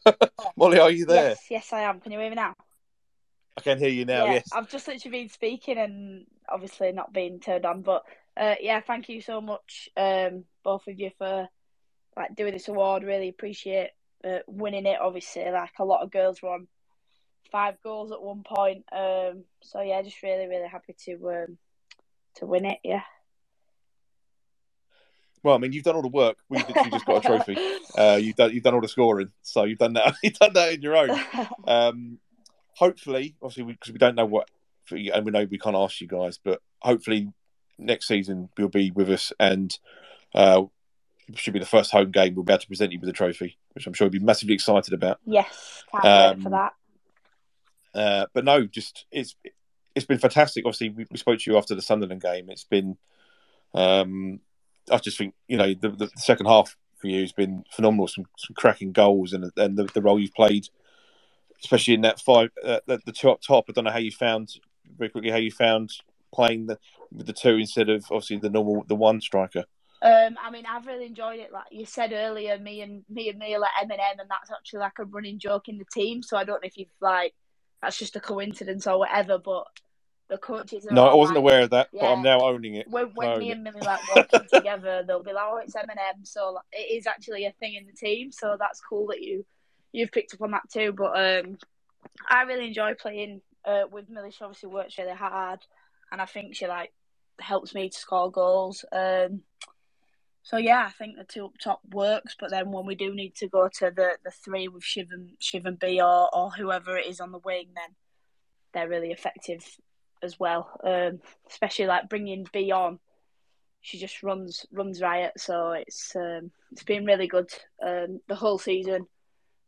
Molly, are you there? Yes, yes, I am. Can you hear me now? I can hear you now. Yeah, yes, I've just literally been speaking and obviously not being turned on, but uh, yeah, thank you so much, um, both of you for like doing this award. Really appreciate uh, winning it. Obviously, like a lot of girls were on five goals at one point. Um, so yeah, just really, really happy to um, to win it. Yeah. Well, I mean, you've done all the work. We've literally just got a trophy. Uh, you've done you've done all the scoring, so you've done that. You've done that in your own. Um, hopefully, obviously, because we, we, don't know what, and we know we can't ask you guys, but hopefully next season you'll be with us, and uh, should be the first home game. We'll be able to present you with a trophy, which I'm sure you'll be massively excited about. Yes, can't um, wait for that. Uh, but no, just it's it's been fantastic. Obviously, we, we, spoke to you after the Sunderland game. It's been, um, I just think you know the, the second half for you has been phenomenal. Some, some cracking goals and and the, the role you've played, especially in that five, uh, the, the two up top. I don't know how you found very quickly how you found playing the with the two instead of obviously the normal the one striker. Um, I mean, I've really enjoyed it. Like you said earlier, me and me and me are like Eminem, and that's actually like a running joke in the team. So I don't know if you've like that's just a coincidence or whatever, but the coaches. no, I wasn't like, aware of that, yeah, but I'm now owning it. When, when me and Millie like working together, they'll be like, "Oh, it's Eminem," so like, it is actually a thing in the team. So that's cool that you you've picked up on that too. But um, I really enjoy playing uh, with Millie. She obviously works really hard, and I think she like helps me to score goals. Um, so yeah, I think the two up top works, but then when we do need to go to the, the three with Shiv and Shiv and B or, or whoever it is on the wing, then they're really effective as well. Um, especially like bringing B on, she just runs runs riot. So it's um, it's been really good um, the whole season.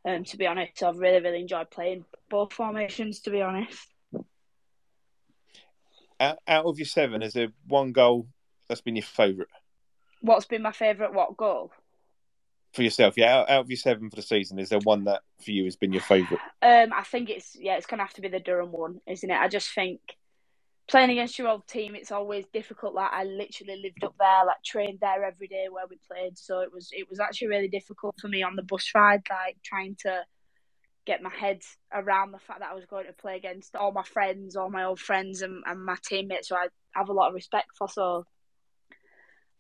Um, to be honest, I've really really enjoyed playing both formations. To be honest, out, out of your seven, is there one goal that's been your favourite? What's been my favourite what goal? For yourself, yeah, out, out, of your seven for the season, is there one that for you has been your favourite? Um, I think it's yeah, it's gonna have to be the Durham one, isn't it? I just think playing against your old team, it's always difficult. Like I literally lived up there, like trained there every day where we played, so it was it was actually really difficult for me on the bus ride, like trying to get my head around the fact that I was going to play against all my friends, all my old friends, and, and my teammates. So I have a lot of respect for. So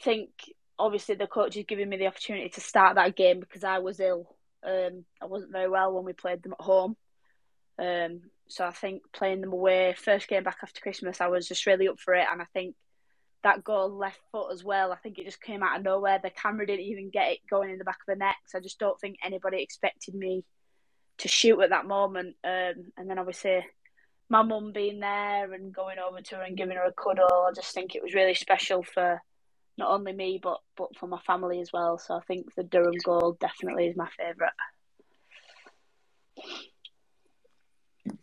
I think obviously the coach is giving me the opportunity to start that game because I was ill. Um, I wasn't very well when we played them at home. Um, so I think playing them away, first game back after Christmas, I was just really up for it. And I think that goal left foot as well, I think it just came out of nowhere. The camera didn't even get it going in the back of the net. So I just don't think anybody expected me to shoot at that moment. Um, and then obviously my mum being there and going over to her and giving her a cuddle, I just think it was really special for not only me but but for my family as well. So I think the Durham goal definitely is my favourite.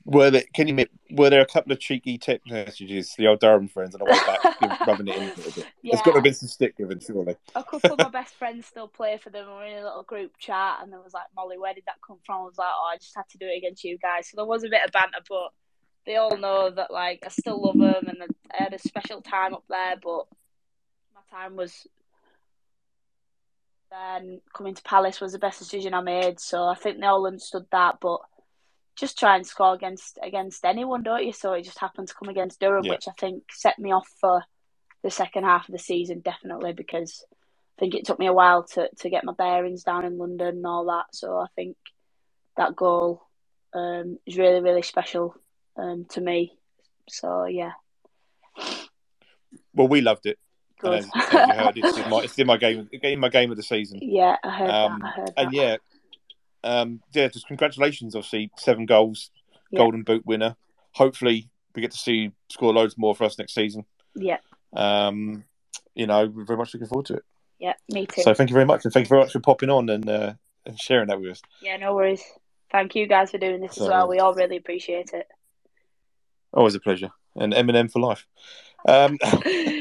Were there? Can you make? Were there a couple of cheeky tip messages to the old Durham friends on the way back, rubbing it in a little bit? Yeah. There's got to have been some stick given, surely. A couple of my best friends still play for them. We're in a little group chat, and there was like, "Molly, where did that come from?" I was like, "Oh, I just had to do it against you guys." So there was a bit of banter, but they all know that like I still love them, and I had a special time up there. But my time was then coming to Palace was the best decision I made. So I think they all understood that. But just try and score against against anyone, don't you? So it just happened to come against Durham, yeah. which I think set me off for the second half of the season, definitely because I think it took me a while to, to get my bearings down in London and all that. So I think that goal um, is really, really special um, to me. So yeah. Well, we loved it. Good. And as you heard, it's in my it's in my game in my game of the season. Yeah, I heard um, that. I heard and that. yeah, um, yeah, just congratulations. Obviously, seven goals, yeah. Golden Boot winner. Hopefully, we get to see score loads more for us next season. Yeah. Um, you know, we're very much looking forward to it. Yeah, me too. So thank you very much, and thank you very much for popping on and uh, and sharing that with us. Yeah, no worries. Thank you guys for doing this so, as well. We all really appreciate it. Always a pleasure, and Eminem for life. Um,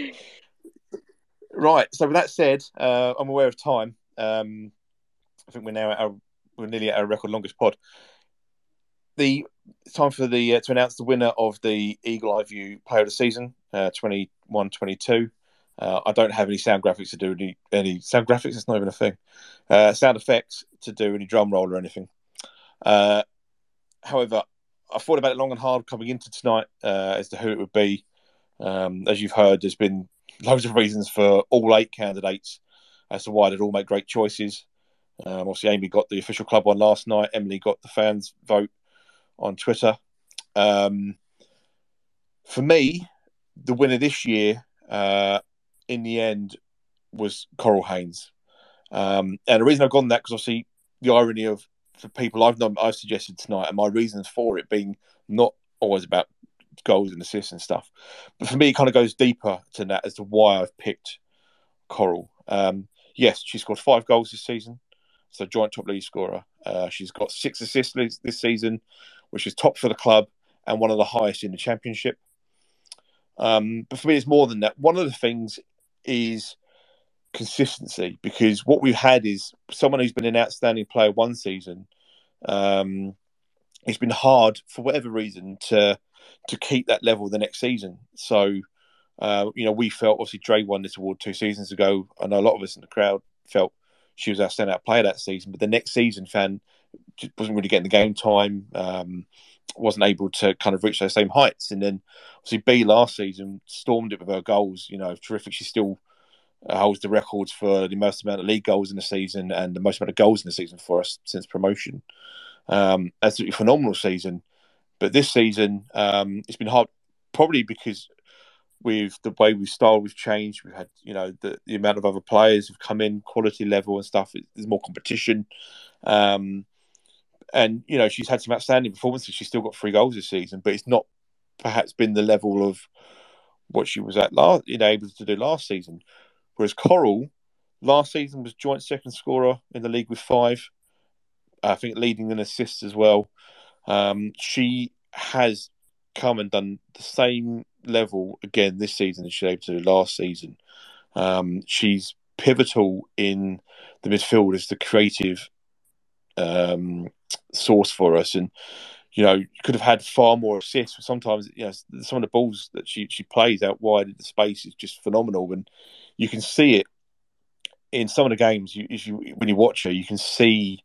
Right. So with that said, uh, I'm aware of time. Um, I think we're now at our, we're nearly at our record longest pod. The time for the uh, to announce the winner of the Eagle Eye View Player of the Season, uh, 21-22. Uh, I don't have any sound graphics to do any, any sound graphics. It's not even a thing. Uh, sound effects to do any drum roll or anything. Uh, however, I thought about it long and hard coming into tonight uh, as to who it would be. Um, as you've heard, there's been loads of reasons for all eight candidates as to why they'd all make great choices. Um, obviously, Amy got the official club one last night. Emily got the fans vote on Twitter. Um, for me, the winner this year, uh, in the end, was Coral Haines. Um, and the reason I've gone that because obviously the irony of for people I've known, I've suggested tonight, and my reasons for it being not always about goals and assists and stuff, but for me, it kind of goes deeper to that as to why I've picked Coral. Um, yes, she scored five goals this season, so joint top league scorer. Uh, she's got six assists this season, which is top for the club and one of the highest in the championship. Um, but for me, it's more than that. One of the things is consistency because what we've had is someone who's been an outstanding player one season. Um, it's been hard for whatever reason to to keep that level the next season. So, uh, you know, we felt obviously Dre won this award two seasons ago. I know a lot of us in the crowd felt she was our standout player that season, but the next season, fan wasn't really getting the game time. Um, wasn't able to kind of reach those same heights. And then obviously B last season stormed it with her goals. You know, terrific. She still holds the records for the most amount of league goals in the season and the most amount of goals in the season for us since promotion. Um, absolutely phenomenal season. But this season, um, it's been hard, probably because with the way we've style we've changed. We've had, you know, the, the amount of other players have come in, quality level and stuff. There's more competition. Um, and you know she's had some outstanding performances. She's still got three goals this season, but it's not perhaps been the level of what she was at last, you know, able to do last season. Whereas Coral last season was joint second scorer in the league with five. I think leading in assists as well. Um, she has come and done the same level again this season as she able to do last season. Um, she's pivotal in the midfield as the creative um, source for us. And you know, you could have had far more assists. Sometimes, you know, some of the balls that she she plays out wide in the space is just phenomenal, and you can see it in some of the games. You, you when you watch her, you can see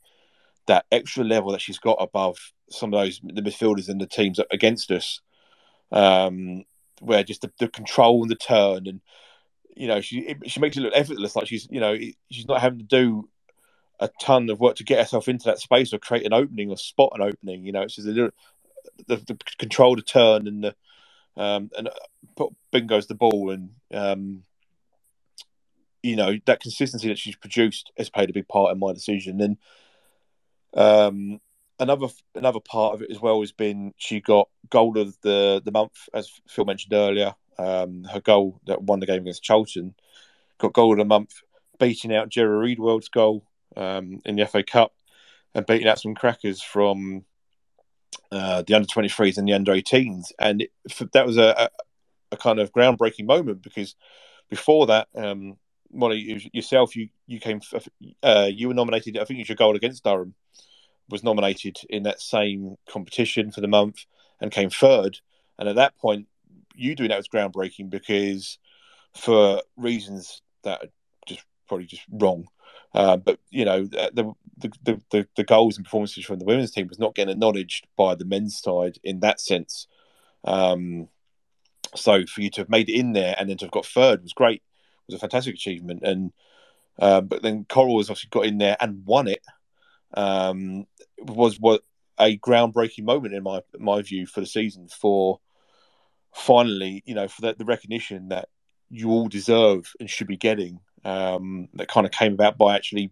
that extra level that she's got above some of those the midfielders and the teams against us. Um, where just the, the control and the turn and you know she she makes it look effortless like she's you know she's not having to do a ton of work to get herself into that space or create an opening or spot an opening. You know, it's just a little the, the control to turn and the um, and uh, bingo's the ball and um, you know that consistency that she's produced has played a big part in my decision. And um, another another part of it as well has been she got goal of the the month as Phil mentioned earlier. Um, her goal that won the game against Charlton got goal of the month, beating out Jairo Riedewald's goal um, in the FA Cup and beating out some crackers from uh, the under 23s and the under 18s. And it, that was a, a, a, kind of groundbreaking moment because before that, um, Molly, yourself, you you came, uh, you were nominated. I think it was your goal against Durham was nominated in that same competition for the month and came third. And at that point, you doing that was groundbreaking because for reasons that are just probably just wrong. Uh, but you know the, the, the the goals and performances from the women's team was not getting acknowledged by the men's side in that sense. Um, so for you to have made it in there and then to have got third was great. Was a fantastic achievement. And uh, but then Coral has obviously got in there and won it. Um, was what a groundbreaking moment in my my view for the season for finally you know for the, the recognition that you all deserve and should be getting um, that kind of came about by actually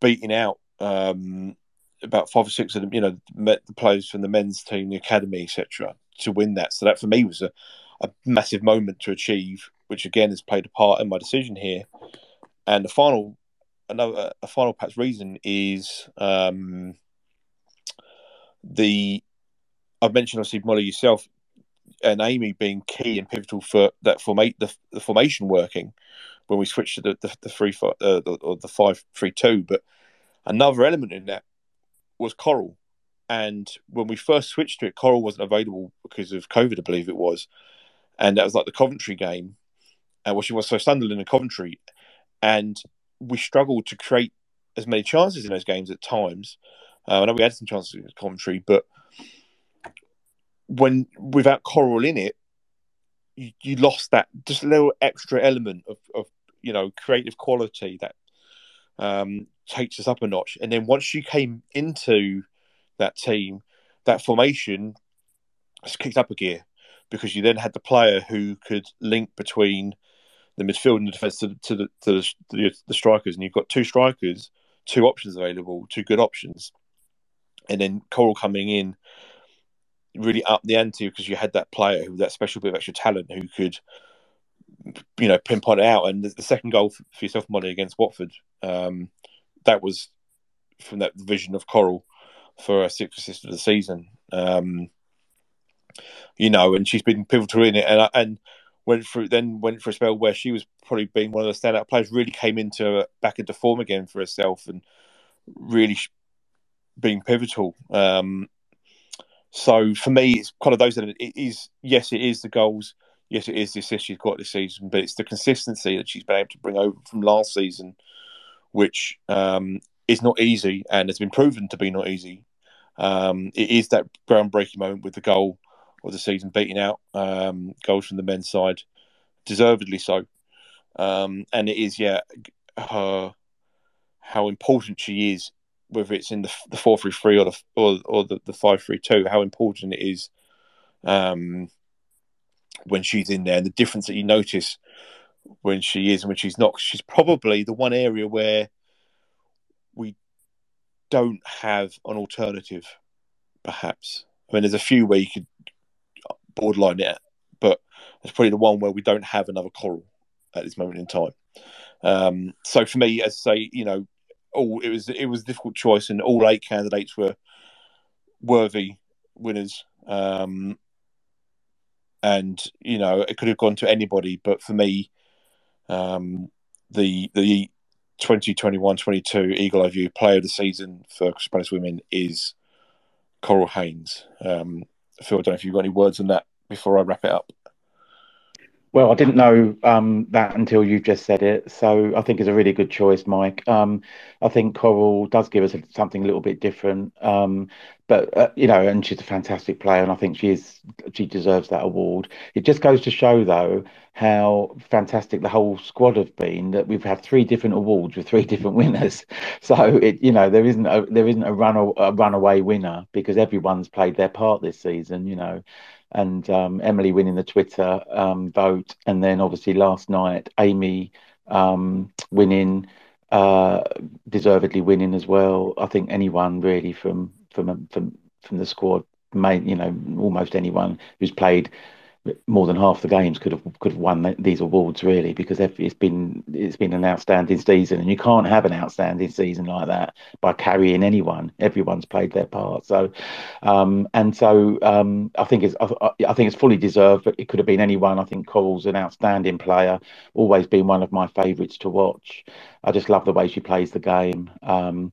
beating out um, about five or six of them, you know, met the players from the men's team, the academy, etc., to win that. So that for me was a, a massive moment to achieve, which again has played a part in my decision here. And the final, another a final perhaps reason is um, the I've mentioned obviously Molly yourself and Amy being key and pivotal for that formate the, the formation working when we switched to the the, the three uh, the, or the five three two. But another element in that was Coral, and when we first switched to it, Coral wasn't available because of COVID, I believe it was, and that was like the Coventry game, and well, she was so Sunderland and Coventry, and we struggled to create as many chances in those games at times. Uh, I know we had some chances in Coventry, but when without Coral in it, you, you lost that just a little extra element of, of you know creative quality that um, takes us up a notch. And then once she came into that team, that formation has kicked up a gear because you then had the player who could link between the midfield and the defence to, to, the, to the, the strikers, and you've got two strikers, two options available, two good options, and then Coral coming in really up the ante because you had that player who that special bit of extra talent who could you know pinpoint it out. And the, the second goal for, yourself Molly against Watford um, that was from that vision of Coral for a sixth assist of the season. Um, you know and she's been pivotal in it. And and went through then went for a spell where she was probably being one of the standout players really came into back into form again for herself and really being pivotal um, so for me, it's kind of those that it is. Yes, it is the goals. Yes, it is the assist she's got this season, but it's the consistency that she's been able to bring over from last season, which um, is not easy and has been proven to be not easy. Um, it is that groundbreaking moment with the goal of the season, beating out um, goals from the men's side, deservedly so. Um, and it is, yeah, her how important she is whether it's in the the four three three or the or, or the, the five three two, how important it is um, when she's in there, and the difference that you notice when she is and when she's not. She's probably the one area where we don't have an alternative, perhaps. I mean, there's a few where you could borderline it, but it's probably the one where we don't have another Coral at this moment in time. Um, so for me, as I say, you know, all it was it was a difficult choice, and all eight candidates were worthy winners. Um, and you know it could have gone to anybody, but for me, um, the the 2021-22 Eagle Eye View Player of the Season for Spanish Women is Coral Haines. Um, Phil, I don't know if you've got any words on that before I wrap it up. Well, I didn't know um, that until you just said it. So I think it's a really good choice, Mike. Um, I think Coral does give us something a little bit different. Um, but uh, you know, and she's a fantastic player, and I think she is she deserves that award. It just goes to show, though, how fantastic the whole squad have been. That we've had three different awards with three different winners. So it, you know, there isn't a there isn't a run a runaway winner because everyone's played their part this season. You know and um, Emily winning the Twitter um, vote, and then obviously last night Amy um, winning, uh, deservedly winning as well. I think anyone really from from from from the squad, may you know almost anyone who's played more than half the games could have could have won these awards really because it's been it's been an outstanding season and you can't have an outstanding season like that by carrying anyone. Everyone's played their part. So um, and so um, I think it's I, I, think it's fully deserved but it could have been anyone. I think Coral's an outstanding player always been one of my favorites to watch. I just love the way she plays the game. Um,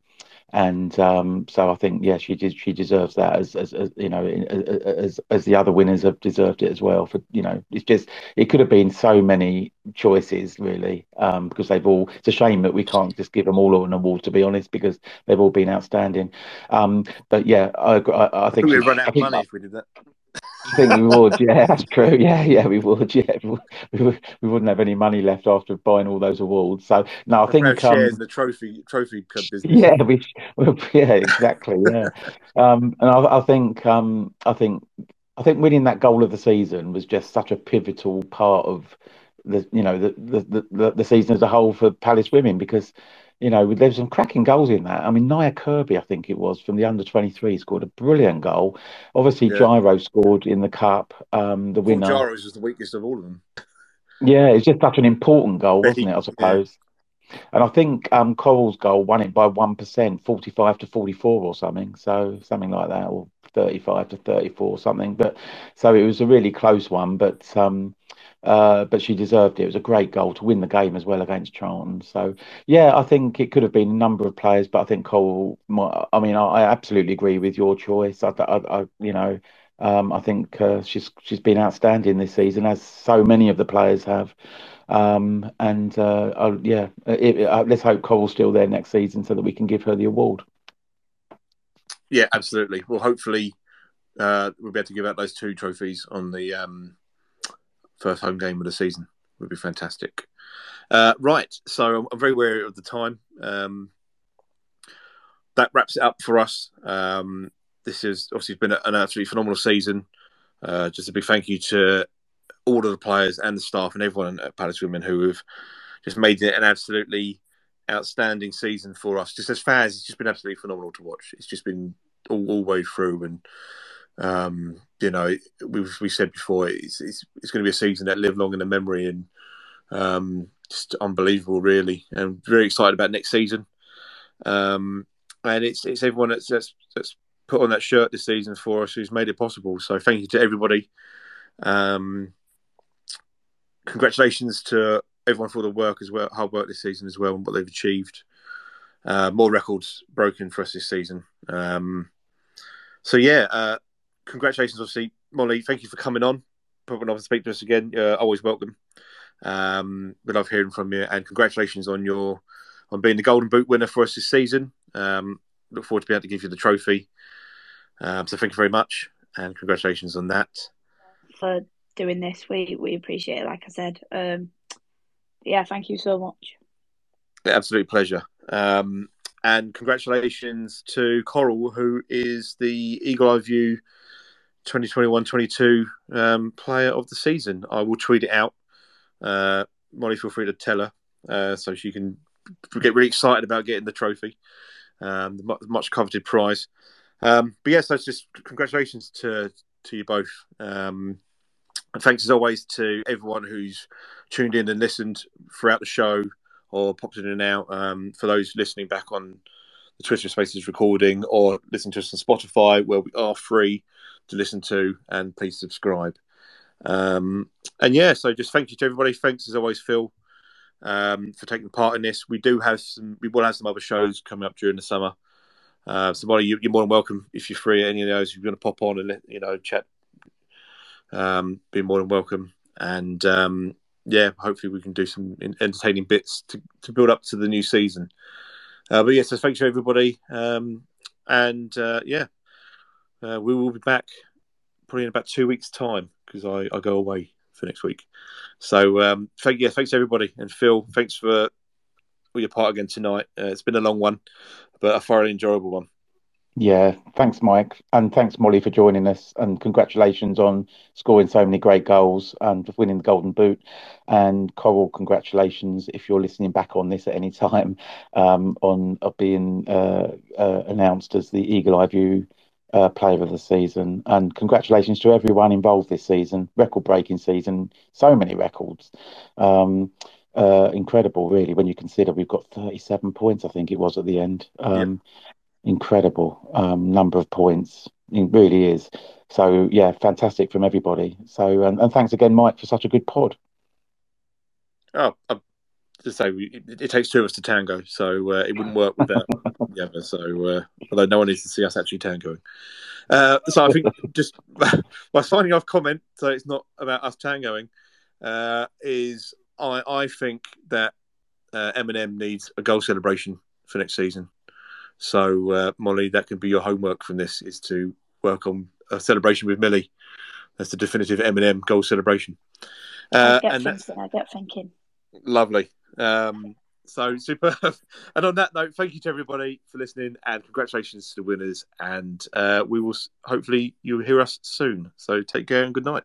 and um, so I think yeah, she did, she deserves that as, as, as you know as as the other winners have deserved it as well. For you know, it's just it could have been so many choices really um, because they've all. It's a shame that we can't just give them all an award to be honest because they've all been outstanding. Um, but yeah, I I, I think we'd run out of money if we did that. I think we would. Yeah, that's true. Yeah, yeah, we would. Yeah, we, we, we wouldn't have any money left after buying all those awards. So no, I think um, shares the trophy trophy business. Yeah, we, yeah, exactly. Yeah, um, and I, I think um, I think I think winning that goal of the season was just such a pivotal part of the you know the the the, the season as a whole for Palace women because you know, there's some cracking goals in that. I mean, Nia Kirby, I think it was from the under 23, scored a brilliant goal. Obviously, yeah. Jairo scored in the cup, um, the winner. Jairo's was the weakest of all of them. Yeah, it's just such an important goal, wasn't it? I suppose. Yeah. And I think um, Coral's goal won it by one percent, forty-five to forty-four or something. So something like that, or thirty-five to thirty-four, something. But so it was a really close one. But um, uh, but she deserved it. It was a great goal to win the game as well against Charlton. So yeah, I think it could have been a number of players, but I think Cole. I mean, I, I absolutely agree with your choice. I, I, I you know, um, I think uh, she's she's been outstanding this season, as so many of the players have. Um, and uh, yeah, it, it, uh, let's hope Cole's still there next season so that we can give her the award. Yeah, absolutely. Well, hopefully uh, we'll be able to give out those two trophies on the um, first home game of the season would be fantastic. Uh, right, so I'm very wary of the time. Um, that wraps it up for us. Um, this has obviously been an absolutely phenomenal season. Uh, just a big thank you to all of the players and the staff and everyone at Palace Women who have just made it an absolutely outstanding season for us. Just as fans, it's just been absolutely phenomenal to watch. It's just been all, all the way through, and um, you know, we've we said before, it's, it's, it's going to be a season that live long in the memory, and um, just unbelievable, really, and very excited about next season. Um, and it's it's everyone that's, that's that's put on that shirt this season for us who's made it possible. So thank you to everybody. Um, congratulations to everyone for the work as well, hard work this season as well, and what they've achieved. Uh, more records broken for us this season. Um, so yeah, uh, congratulations, obviously, Molly. Thank you for coming on. Popping on to speak to us again. Uh, always welcome. Um, we love hearing from you, and congratulations on your on being the Golden Boot winner for us this season. Um, look forward to being able to give you the trophy. Um, so thank you very much, and congratulations on that. For doing this, we we appreciate it. Like I said, um, yeah, thank you so much. Absolute pleasure. Um, and congratulations to Coral, who is the Eagle Eye View 2021-22 um, player of the season. I will tweet it out. Uh, Molly, feel free to tell her uh, so she can get really excited about getting the trophy, um, the much coveted prize. Um, but yes, that's just congratulations to to you both. Um, and thanks as always to everyone who's tuned in and listened throughout the show or popped in and out. Um, for those listening back on the Twitter Spaces recording or listen to us on Spotify, where we are free to listen to, and please subscribe. Um, and yeah, so just thank you to everybody. Thanks as always, Phil, um, for taking part in this. We do have some, we will have some other shows coming up during the summer. Uh, so, Molly, you, are more than welcome if you're free. Any of those, if you're going to pop on and let, you know chat, um, be more than welcome. And um, yeah, hopefully we can do some entertaining bits to, to build up to the new season. Uh, but yeah, so thanks to everybody. Um, and uh, yeah, uh, we will be back probably in about two weeks' time because I, I go away for next week. So um, thank yeah, thanks everybody, and Phil, thanks for all your part again tonight. Uh, it's been a long one, but a thoroughly enjoyable one. Yeah, thanks, Mike, and thanks, Molly, for joining us. And congratulations on scoring so many great goals and winning the Golden Boot. And Coral, congratulations if you're listening back on this at any time um, on uh, being uh, uh, announced as the Eagle Eye View uh, player of the season. And congratulations to everyone involved this season. Record breaking season, so many records. Um, uh, incredible, really, when you consider we've got 37 points, I think it was at the end. Um. Incredible um, number of points. It really is. So, yeah, fantastic from everybody. So, and, and thanks again, Mike, for such a good pod. Oh, um, to say it, it, takes two of us to tango, so uh, it wouldn't work without the other. So, uh, although no one needs to see us actually tangoing, uh, so I think just by signing off comment, so it's not about us tangoing, uh, is I I think that uh, M&M needs a goal celebration for next season. So, uh, Molly, that can be your homework from this: is to work on a celebration with Millie. That's the definitive Eminem goal celebration. Uh, I, get thinking, I get thinking. Lovely. Um, so superb. And on that note, thank you to everybody for listening, and congratulations to the winners. And uh, we will hopefully you'll hear us soon. So take care and good night.